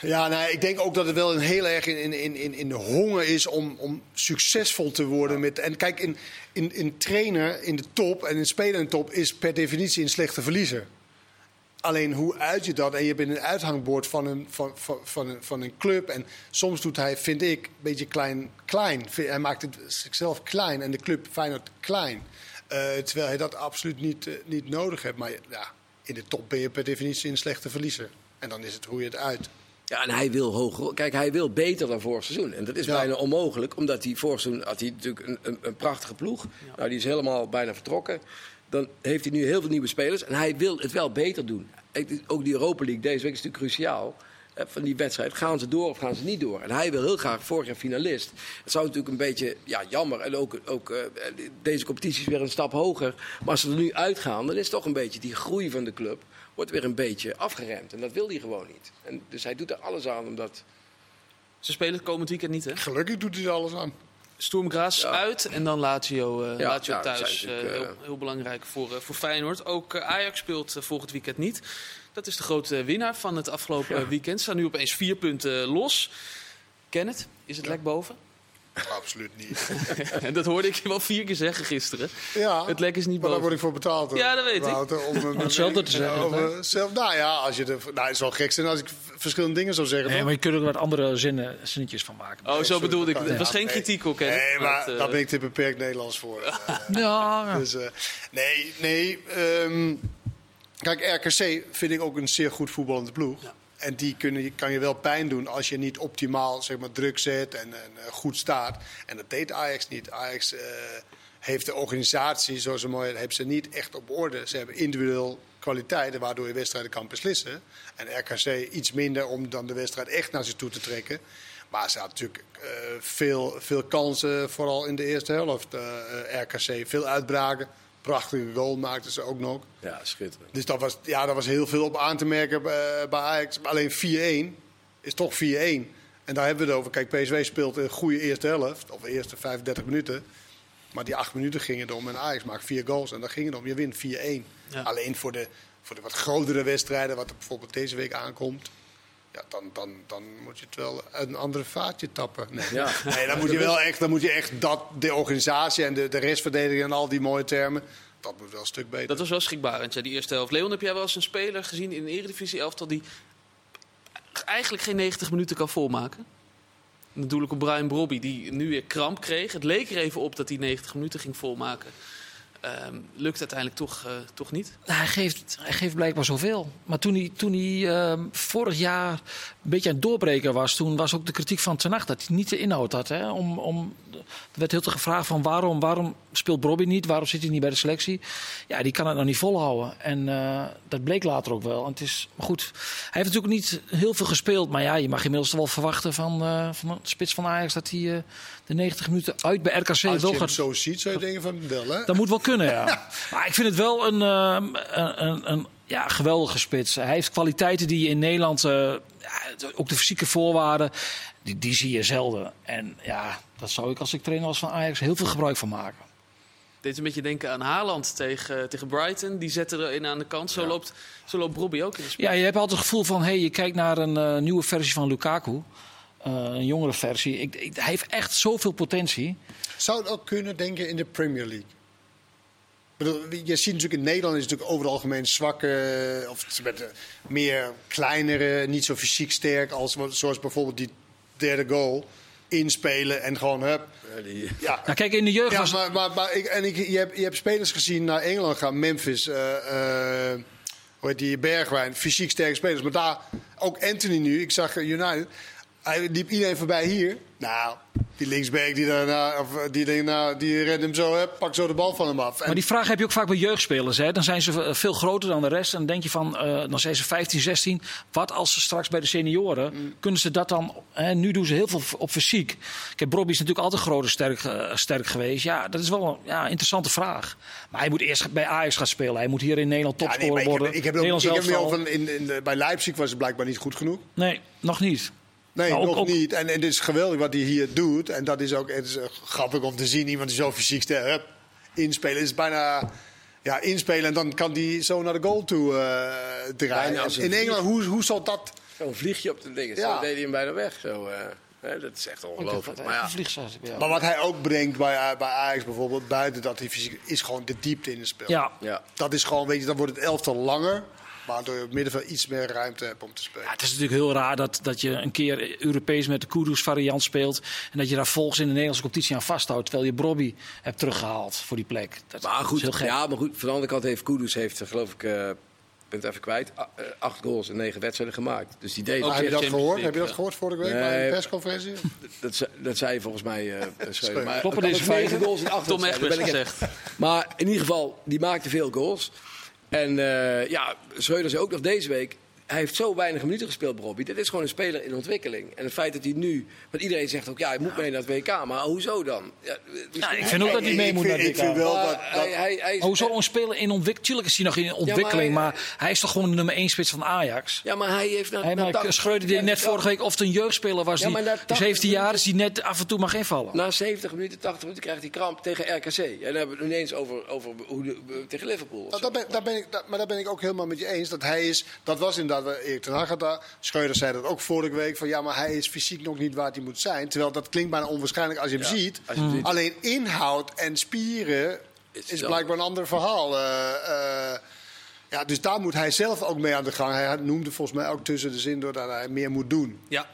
Ja, nou, ik denk ook dat het wel een heel erg in, in, in, in de honger is om, om succesvol te worden. Met, en kijk, in, in, in trainer in de top en in speler in de top is per definitie een slechte verliezer. Alleen hoe uit je dat? En je bent een uithangbord van een, van, van, van, een, van een club. En soms doet hij, vind ik, een beetje klein. klein. Hij maakt het zichzelf klein en de club Feyenoord klein. Eh, terwijl hij dat absoluut niet, eh, niet nodig hebt. Maar ja, in de top ben je per definitie een slechte verliezer. En dan is het hoe je het uit. Ja, en hij wil hoger. Kijk, hij wil beter dan vorig seizoen. En dat is Ja. bijna onmogelijk, omdat hij vorig seizoen had hij natuurlijk een, een, een prachtige ploeg. Nou, die is helemaal bijna vertrokken. Dan heeft hij nu heel veel nieuwe spelers. En hij wil het wel beter doen. Ook die Europa League deze week is natuurlijk cruciaal. eh, Van die wedstrijd. Gaan ze door of gaan ze niet door? En hij wil heel graag vorig jaar finalist. Het zou natuurlijk een beetje ja, jammer. En ook, ook eh, deze competitie is weer een stap hoger. Maar als ze er nu uitgaan, dan is toch een beetje die groei van de club. Wordt weer een beetje afgeremd. En dat wil hij gewoon niet. En dus hij doet er alles aan om dat. Ze spelen het komend weekend niet, hè? Gelukkig doet hij er alles aan. Ja. uit en dan Lazio, eh Ja, Lazio ja, dat thuis. Eh, natuurlijk, heel, heel belangrijk voor, eh, voor Feyenoord. Ook eh, Ajax speelt eh, volgend weekend niet. Dat is de grote winnaar van het afgelopen eh, weekend. Staan nu opeens vier punten eh, los. Kenneth, is het lek boven? Absoluut niet. *laughs* en dat hoorde ik je wel vier keer zeggen gisteren. Ja, Het lek is niet maar daar boven. word ik voor betaald. Ja, dat weet ik. Om, *laughs* eh, hetzelfde te zeggen, over zelf, nou ja, als je de, nou, het zou gek zijn als ik verschillende dingen zou zeggen. Nee, maar je kunt er wat andere zinnen, zinnetjes van maken. Oh, zo bedoelde ik. dat Het was geen kritiek op Kenneth. Nee, maar het, eh, daar ben ik te beperkt Nederlands voor. *laughs* Eh, Ja, ja. dus, eh, nee, nee. ehm, kijk, RKC vind ik ook een zeer goed voetballende ploeg. Ja. En die kunnen, kan je wel pijn doen als je niet optimaal zeg maar, druk zet en, en eh, goed staat. En dat deed Ajax niet. Ajax eh, heeft de organisatie, zoals ze mooi hebben ze niet echt op orde. Ze hebben individueel kwaliteiten waardoor je wedstrijden kan beslissen. En RKC iets minder om dan de wedstrijd echt naar zich toe te trekken. Maar ze had natuurlijk eh, veel, veel kansen, vooral in de eerste helft. RKC, veel uitbraken. Prachtige goal maakten ze ook nog. Ja, schitterend. Dus dat was, ja, daar was heel veel op aan te merken bij, bij Ajax. Maar alleen 4-1 is toch 4-1. En daar hebben we het over. Kijk, PSV speelt een goede eerste helft. Of de eerste 35 minuten. Maar die acht minuten gingen erom. En Ajax maakt vier goals. En daar ging het om. Je wint 4-1. Ja. Alleen voor de, voor de wat grotere wedstrijden, wat er bijvoorbeeld deze week aankomt. Ja, dan, dan, dan moet je het wel een andere vaatje tappen. Nee, Ja. nee dan moet je wel echt, dan moet je echt dat, de organisatie en de, de restverdediging en al die mooie termen. Dat moet wel een stuk beter. Dat was wel schrikbarend, ja, die eerste helft. Leon, heb jij wel eens een speler gezien in de Eredivisie elftal die eigenlijk geen 90 minuten kan volmaken? Ik op Brian Brobby, die nu weer kramp kreeg. Het leek er even op dat hij 90 minuten ging volmaken. Ehm, lukt uiteindelijk toch, eh, toch niet. Nou, hij, geeft, hij geeft blijkbaar zoveel. Maar toen hij, toen hij ehm, vorig jaar een beetje aan het doorbreken was, toen was ook de kritiek van Ten Hag dat hij niet de inhoud had. Hè? Om, om, er werd heel veel gevraagd van waarom, waarom speelt Bobby niet, waarom zit hij niet bij de selectie. Ja, die kan het nog niet volhouden. En eh, dat bleek later ook wel. En het is, maar goed, hij heeft natuurlijk niet heel veel gespeeld. Maar ja, je mag inmiddels wel verwachten van, eh, van de spits van Ajax dat hij eh, de 90 minuten uit bij RKC Als wel je hem gaat zo ziet, zou je denken van wel, hè? dat moet wel kunnen, ja. *laughs* Maar ik vind het wel een, ehm, een, een, een ja, geweldige spits. Hij heeft kwaliteiten die je in Nederland, ook de fysieke voorwaarden, die, die zie je zelden. En ja, dat zou ik als ik trainer was van Ajax heel veel gebruik van maken. Deed een beetje denken aan Haaland tegen, tegen Brighton. Die zette er een aan de kant. Zo, loopt, zo loopt Brobby ook in de spel. Ja, je hebt altijd het gevoel van, hey, je kijkt naar een eh, nieuwe versie van Lukaku. Eh, een jongere versie. Ik, ik- hij heeft echt zoveel potentie. Zou het ook kunnen denken in de Premier League? Ik bedoel, je ziet natuurlijk in Nederland is het natuurlijk over het algemeen zwakke, of ze met, eh, meer kleinere, niet zo fysiek sterk als wat- zoals bijvoorbeeld die derde goal inspelen en gewoon hup. Ja, Nou, kijk, in de jeugd ja was... maar, maar, maar ik, en ik, je, hebt, je hebt spelers gezien naar Engeland gaan, Memphis, eh, eh, hoe heet die, Bergwijn, fysiek sterke spelers. Maar daar, ook Anthony nu, ik zag United, hij liep iedereen voorbij hier. Nou, die linksback die, daarna, of, eh, die, nou, die redt hem zo, hè, pak zo de bal van hem af. En- Maar die vraag heb je ook vaak bij jeugdspelers. Hè? Dan zijn ze eh, veel groter dan de rest. En dan denk je van, eh, dan zijn ze 15, 16. Wat als ze straks bij de senioren, Mm. kunnen ze dat dan... Hè, nu doen ze heel veel op fysiek. Kijk, Bobby is natuurlijk altijd groot en sterk, sterk geweest. Ja, dat is wel een ja, interessante vraag. Maar hij moet eerst bij Ajax gaan spelen. Hij moet hier in Nederland Ja, nee, topscorer ik heb, worden. ik heb, ook- ik heb me elftal. over in, in, bij Leipzig was het blijkbaar niet goed genoeg. Nee, nog niet. Nee, ook- nog ook- niet. En, en het is geweldig wat hij hier doet. En dat is ook het is, eh, grappig om te zien. Iemand die zo fysiek sterk inspelen. Het is bijna ja, inspelen en dan kan hij zo naar de goal toe eh, Bijna draaien. als een In vlieg. Engeland, hoe, hoe zal dat... Zo'n vliegje op de dingen. Ja. Zo deed hij hem bijna weg. Zo, eh, hè, dat is echt ongelooflijk. Maar ja. Maar wat hij ook brengt bij, bij Ajax bijvoorbeeld, buiten dat hij fysiek is gewoon de diepte in het spel. ja. ja. Dat is gewoon, weet je, dan wordt het elftal langer. Waardoor je op middenveld iets meer ruimte hebt om te spelen. Ja, het is natuurlijk heel raar dat, dat je een keer Europees met de Kudus variant speelt. En dat je daar volgens in de Nederlandse competitie aan vasthoudt. Terwijl je Brobby hebt teruggehaald voor die plek. Dat Maar is goed, ja, maar goed, van de andere kant heeft Kudus, heeft, eh, geloof ik, eh, ik ben het even kwijt, eh, acht goals in negen wedstrijden gemaakt. Dus die deed Maar heb je dat gehoord? Heb je dat gehoord vorige week Nee. bij de persconferentie? *laughs* dat, ze- dat zei je volgens mij eh. *laughs* Maar Kloppen deze *laughs* negen feiten? goals in acht Tom wedstrijden, Egbers ben ik gezegd. Maar in ieder geval, die maakte veel goals. En eh, ja, Schreuder zei ook nog deze week... Hij heeft zo weinig minuten gespeeld, Robbie. Dit is gewoon een speler in ontwikkeling. En het feit dat hij nu... Want iedereen zegt ook, ja, hij moet mee naar het WK. Maar hoezo dan? Ja, dus- Ja, ik vind ook dat hij mee ik moet vind- naar ik dit vind wel dat... dat hij, hij, hij is- Hoezo een speler in ontwikkeling? Tuurlijk is hij nog in ontwikkeling, maar- maar, hij is toch gewoon de nummer 1 spits van Ajax. Ja, maar hij heeft... Na, Hij na maakt, 80 Schreuder die ja, net vorige week of het een jeugdspeler was, Ja, die, maar na die 80 17 jaar is, die net af en toe mag invallen. Na 70 minuten, 80 minuten krijgt hij kramp tegen RKC. En dan hebben we het ineens over, over hoe de, tegen Liverpool. Nou, daar ben, daar ben ik, maar daar ben ik ook helemaal met je eens. Dat hij is, dat was inderdaad waar Erik ten Hag had. Schreuder zei dat ook vorige week. Van ja, maar hij is fysiek nog niet waar hij moet zijn. Terwijl dat klinkt bijna onwaarschijnlijk als je hem Ja, ziet. als je hem ziet. Alleen inhoud en spieren Is blijkbaar een ander verhaal. Eh, eh, ja, dus daar moet hij zelf ook mee aan de gang. Hij noemde volgens mij ook tussen de zin door dat hij meer moet doen. Ja,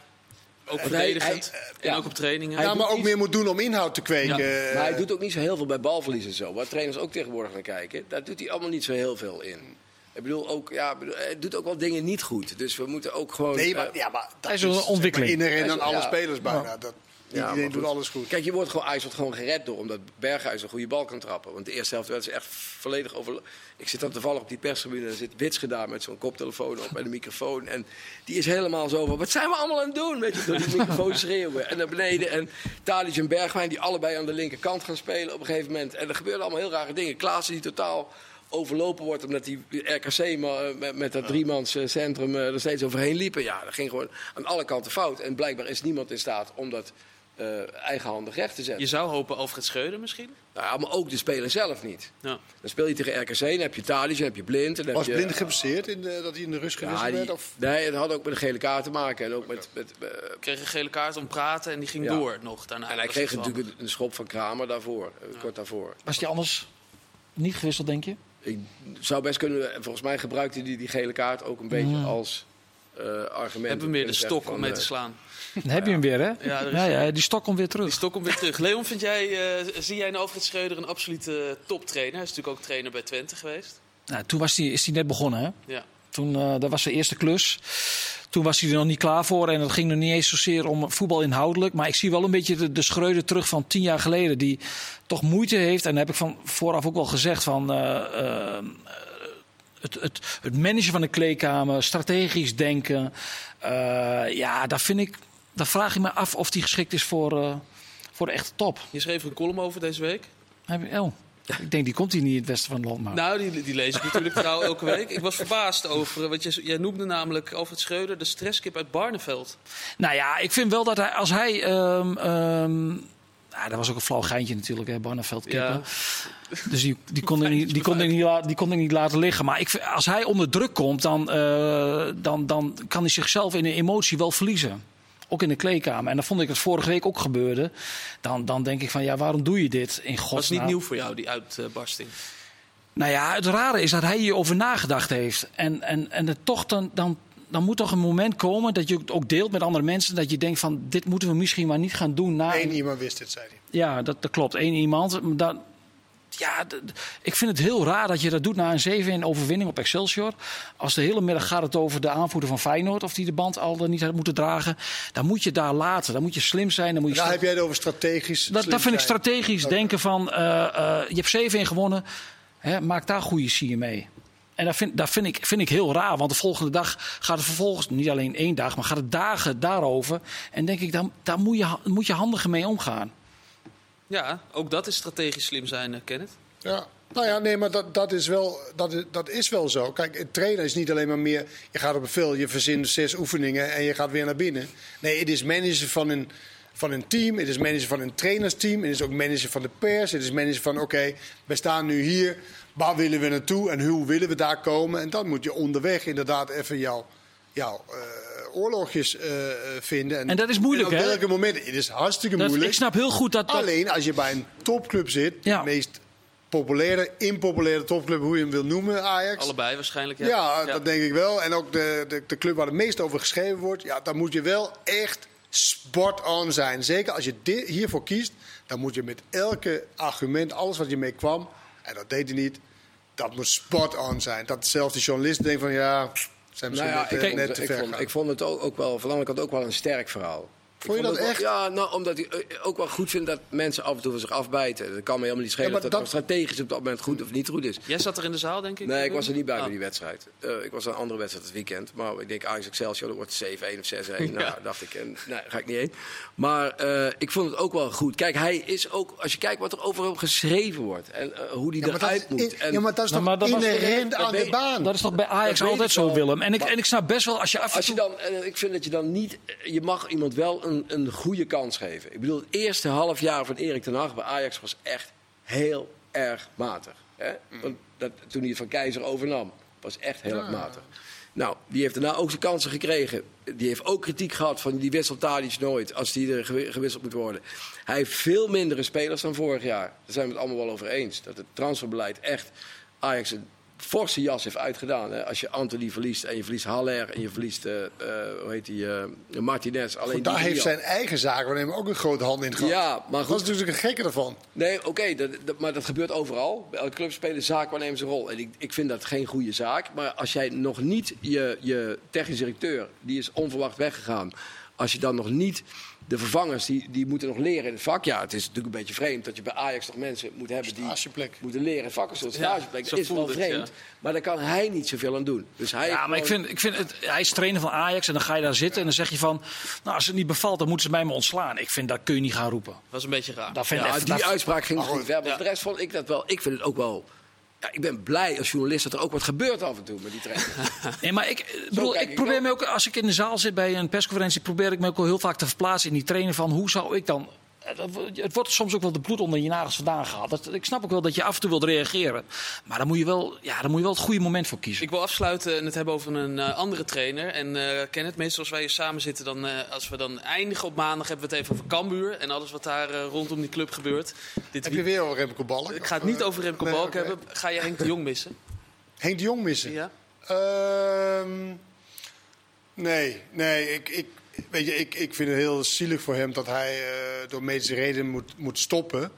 ook verdedigend. hij- en ja. ook op trainingen. Hij ja, maar ook iets- meer moet doen om inhoud te kweken. Maar hij doet ook niet zo heel veel bij balverlies en zo. Waar trainers ook tegenwoordig naar kijken. Daar doet hij allemaal niet zo heel veel in. Ik bedoel, ook, ja, bedoel, hij doet ook wel dingen niet goed. Dus we moeten ook gewoon... Nee, maar, eh, ja, maar dat Hij is een ontwikkeling. zeg maar inherent aan Hij alle ja. spelers bijna. Dat, ja, iedereen doet goed. alles goed. Kijk, je wordt gewoon, Ajax wordt gewoon gered door omdat Berghuis een goede bal kan trappen. Want de eerste helft werd ze echt volledig over. Ik zit dan toevallig op die perstribune en er zit Wits gedaan met zo'n koptelefoon op en een microfoon. En die is helemaal zo van, wat zijn we allemaal aan het doen? Weet je, door die *laughs* microfoon schreeuwen. En naar beneden. En Tadic en Bergwijn die allebei aan de linkerkant gaan spelen op een gegeven moment. En er gebeuren allemaal heel rare dingen. Klaassen die totaal overlopen wordt omdat die RKC maar, eh, met, met dat driemans eh, centrum eh, er steeds overheen liepen. Ja, dat ging gewoon aan alle kanten fout. En blijkbaar is niemand in staat om dat eh, eigenhandig recht te zetten. Je zou hopen Alfred Schreuder misschien. Nou ja, maar ook de speler zelf niet. Ja. Dan speel je tegen RKC, dan heb je Tadic, dan heb je Blind. En dan Was heb je, Blind geblesseerd in de, dat hij in de rust gewisseld ja, die, werd? Of? Nee, het had ook met de gele kaart te maken. En ook met, met, Kreeg een gele kaart om praten en die ging Ja. door nog daarna. en hij kreeg natuurlijk een schop van Kramer daarvoor, kort daarvoor. Was hij anders niet gewisseld, denk je? Ik zou best kunnen, volgens mij gebruikte hij die gele kaart ook een beetje als eh argument. Hebben we meer de stok om mee eh, te slaan. Dan heb je hem weer, hè? Ja, is- ja, ja, die stok komt weer Die terug. stok komt weer terug. Leon, vind jij, eh, zie jij in Alfred Schreuder een absolute toptrainer? Hij is natuurlijk ook trainer bij Twente geweest. Nou, toen was hij, is hij net begonnen, hè? Ja. Toen, eh, dat was zijn eerste klus. Toen was hij er nog niet klaar voor. En het ging nog niet eens zozeer om voetbal inhoudelijk. Maar ik zie wel een beetje de, de Schreuder terug van tien jaar geleden. Die toch moeite heeft. En dat heb ik van vooraf ook wel gezegd. Van, eh, eh, het, het, het managen van de kleedkamer. Strategisch denken. Ja, daar, vind ik, daar vraag ik me af of die geschikt is voor, voor de echte top. Je schreef een column over deze week. Heb je- Oh, ik denk die komt hier niet in het westen van het land. Maar. Nou, die, die lees ik natuurlijk trouw *laughs* elke week. Ik was verbaasd over, want jij, jij noemde namelijk Alfred Schreuder de stresskip uit Barneveld. Nou ja, ik vind wel dat hij, als hij. nou, dat was ook een flauw geintje natuurlijk, hè, Barneveld kippen. Ja. Dus die, die, kon er niet, die, kon er niet, die kon er niet laten liggen. Maar ik, vind, als hij onder druk komt, dan, eh, dan, dan kan hij zichzelf in een emotie wel verliezen. Ook in de kleedkamer. En dan vond ik het vorige week ook gebeurde. Dan, dan denk ik van, ja, waarom doe je dit in godsnaam? Was niet nieuw voor jou, die uitbarsting. Nou ja, het rare is dat hij hierover nagedacht heeft. En, en, en het toch dan, dan, dan moet toch een moment komen dat je het ook deelt met andere mensen. Dat je denkt van, dit moeten we misschien maar niet gaan doen. Na Eén iemand wist het, zei hij. Ja, dat, dat klopt. Eén iemand. Maar Dat, ja, ik vind het heel raar dat je dat doet na een 7 overwinning op Excelsior. Als de hele middag gaat het over de aanvoerder van Feyenoord, of die de band al dan niet had moeten dragen. Dan moet je daar laten. Dan moet je slim zijn. Dan moet je Daar sta- heb jij het over strategisch. dat, dat vind ik strategisch. Denken van, eh, eh, je hebt 7 gewonnen. Hè, maak daar goede sier mee. En dat, vind, dat vind, ik, vind ik heel raar. Want de volgende dag gaat het vervolgens, niet alleen één dag, maar gaat het dagen daarover. En denk ik, daar, daar moet, je, moet je handiger mee omgaan. Ja, ook dat is strategisch slim zijn, eh, Kenneth. Ja. Nou ja, nee, maar dat, dat, is wel, dat, dat is wel zo. Kijk, het trainen is niet alleen maar meer... Je gaat op een veld, je verzint zes oefeningen en je gaat weer naar binnen. Nee, het is manager van een, van een team. Het is manager van een trainersteam. Het is ook manager van de pers. Het is manager van, oké, we staan nu hier. Waar willen we naartoe en hoe willen we daar komen? En dan moet je onderweg inderdaad even jouw... jouw eh, oorlogjes eh, eh, vinden. En dat is moeilijk, en op hè? welke momenten? Het is hartstikke Dat, moeilijk. ik snap heel goed dat... dat Alleen als je bij een topclub zit, Ja. de meest populaire, impopulaire topclub, hoe je hem wil noemen, Ajax. Allebei waarschijnlijk. Ja, Ja, dat denk ik wel. En ook de, de, de club waar het meest over geschreven wordt, ja, dan moet je wel echt spot on zijn. Zeker als je di- hiervoor kiest, dan moet je met elke argument, alles wat je mee kwam, en dat deed hij niet, dat moet spot on zijn. Dat zelfs de journalist denkt van ja, pff, zijn misschien Nou ja, net, ik, eh, vond, net ik, vond, ik vond het ook, ook wel, van de andere kant ook wel een sterk verhaal. Vond je dat echt? Wel, ja, nou, omdat ik eh, ook wel goed vind dat mensen af en toe van zich afbijten. Dat kan me helemaal niet schelen Ja, dat, dat- strategisch op dat moment goed of niet goed is. Jij zat er in de zaal, denk ik? Nee, ik was er niet bij bij Oh. die wedstrijd. Eh, ik was aan een andere wedstrijd het weekend. Maar ik denk Ajax Excelsior, dat wordt 7-1 of 6-1. *laughs* Nou, Ja. dacht ik, en, nee, ga ik niet heen. Maar eh, ik vond het ook wel goed. Kijk, hij is ook, als je kijkt wat er over hem geschreven wordt. En eh, hoe die Ja, eruit moet. En, ja, maar dat is Nou, toch maar dat inherent aan de baan? Dat is toch bij Ajax altijd zo. Willem? En ik, en ik snap best wel als je af en Als je toe... dan, eh, ik vind dat je dan niet, je mag iemand wel een, een goede kans geven. Ik bedoel, het eerste half jaar van Erik ten Hag bij Ajax was echt heel erg matig. Hè? Want dat, toen hij het van Keizer overnam, was echt heel erg matig. Nou, die heeft daarna ook zijn kansen gekregen. Die heeft ook kritiek gehad van die wisselt Tadic nooit als die er gewi- gewisseld moet worden. Hij heeft veel mindere spelers dan vorig jaar. Daar zijn we het allemaal wel over eens. Dat het transferbeleid echt Ajax een forse jas heeft uitgedaan. Hè? Als je Anthony verliest en je verliest Haller en je verliest, eh, eh, hoe heet die, eh, Martinez. Alleen daar heeft zijn eigen zaak we nemen ook een grote hand in gehad. Ja, maar Dat goed. is natuurlijk een gekke ervan. Nee, oké, dat, dat- maar dat gebeurt overal. Bij elke club spelen zaakwaarnemers een rol. En ik, ik vind dat geen goede zaak. Maar als jij nog niet je, je technisch directeur, die is onverwacht weggegaan. Als je dan nog niet de vervangers, die, die moeten nog leren in het vak. Ja, het is natuurlijk een beetje vreemd dat je bij Ajax nog mensen moet hebben die moeten leren in het vak. Een soort Ja, stageplek. zo Dat is wel het, vreemd. ja. Maar daar kan hij niet zoveel aan doen. Dus hij Ja, maar ik vind, ik vind het, hij is trainer van Ajax en dan ga je daar zitten en dan zeg je van... Nou, als het niet bevalt, dan moeten ze mij maar ontslaan. Ik vind, dat kun je niet gaan roepen. was een beetje raar. Dat vind Ja, echt- die dat- uitspraak ging nog goed. Maar ja. de rest vond ik dat wel. Ik vind het ook wel. Ja, ik ben blij als journalist dat er ook wat gebeurt af en toe met die trainer. *laughs* Nee, maar ik, bedoel, kijk ik probeer me ook, als ik in de zaal zit bij een persconferentie, probeer ik me ook wel heel vaak te verplaatsen in die trainer van hoe zou ik dan. Het wordt soms ook wel de bloed onder je nagels vandaan gehaald. Dat, ik snap ook wel dat je af en toe wilt reageren. Maar dan moet je wel, ja, dan moet je wel het goede moment voor kiezen. Ik wil afsluiten en het hebben over een eh, andere trainer. En eh ken het, meestal als wij hier samen zitten, dan, eh, als we dan eindigen op maandag, hebben we het even over Cambuur. En alles wat daar eh, rondom die club gebeurt. Dit Heb je weer over Remco Balk? Ik ga het niet eh, over Remco nee, Balk hebben. Ga je Henk de Jong missen? *laughs* Henk de Jong missen? Ja? Ehm, nee, nee. Ik, ik, weet je, ik, ik vind het heel zielig voor hem dat hij eh, door medische redenen moet, moet stoppen.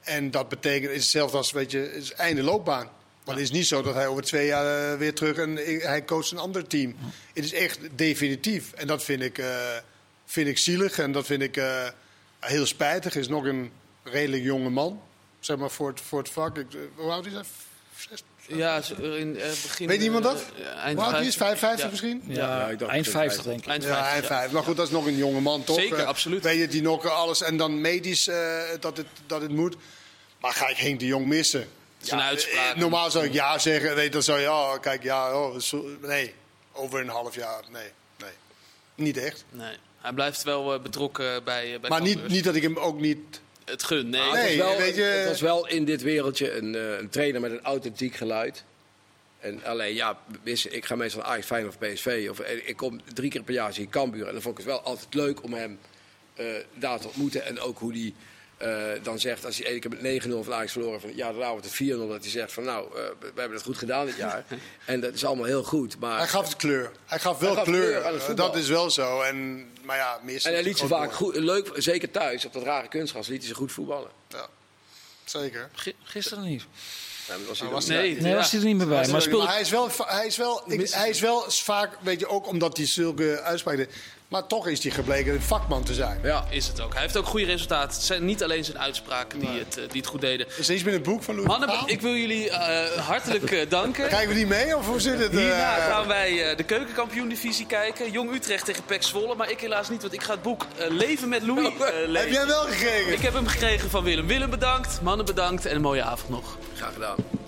En dat betekent, is hetzelfde als, weet je, het einde loopbaan. Maar het is niet zo dat hij over twee jaar eh, weer terug en hij coacht een ander team. Het is echt definitief. En dat vind ik, eh, vind ik zielig en dat vind ik heel spijtig. Hij is nog een redelijk jonge man, zeg maar, voor het, voor het vak. Ik, hoe oud is hij? Ja, zo in eh, begin... Weet iemand dat? ja, eind Hoe oud hij is? 55 Ja. misschien? Ja, Ja, ik dacht eind dat 50 het denk ik. Eind Ja, 50, hij ja. vijf. Maar goed, dat is nog een jonge man, toch? Zeker, Eh, absoluut. Weet je, die nog alles en dan medisch eh, dat, het, dat het moet. Maar ga ik Henk de Jong missen? Zijn uitspraak. eh, Normaal zou ik ja zeggen. Weet, je, dan zou je, oh, kijk, ja, oh, zo- nee. Over een half jaar, nee. nee. Niet echt. Nee, hij blijft wel betrokken bij, bij Maar niet, niet dat ik hem ook niet... Het gun, nee. Nee, het, was wel, weet je- het was wel in dit wereldje een, eh, een trainer met een authentiek geluid. En alleen, ja, ik ga meestal naar Ajax, Feyenoord of PSV. Of, eh, ik kom drie keer per jaar zie ik Cambuur. En dan vond ik het wel altijd leuk om hem eh, daar te ontmoeten. En ook hoe hij eh, dan zegt, als hij één keer met 9-0 van Ajax verloren... van ja, daarna wordt het 4-0, dat hij zegt van nou, eh, we hebben het goed gedaan dit jaar. *laughs* en dat is allemaal heel goed. Maar, Hij gaf het kleur. Hij gaf wel Hij gaf kleur. kleur dat is wel zo. En, maar ja, en hij liet ze vaak goed, leuk, zeker thuis, op dat rare kunstgras, liet hij ze goed voetballen. Ja, zeker. Gi- Gisteren niet. Maar was hij er was Nee. Nee, hij er niet meer bij. Maar hij is wel, hij is wel, ik- hij is wel vaak, weet je, ook omdat hij zulke uitspraken deed. Maar toch is hij gebleken een vakman te zijn. Ja. Is het ook. Hij heeft ook goede resultaten. Het zijn niet alleen zijn uitspraken die, het, eh, die het goed deden. Is er iets met het boek van Louis Mannen, ik wil jullie eh, hartelijk eh, danken. Kijken we die mee of hoe zit het? Hierna gaan wij de keukenkampioen-divisie kijken. Jong Utrecht tegen Pek Zwolle. Maar ik helaas niet, want ik ga het boek Leven met Louis *laughs* eh, Heb lezen. jij wel gekregen? Ik heb hem gekregen van Willem. Willem bedankt, mannen bedankt en een mooie avond nog. Graag gedaan.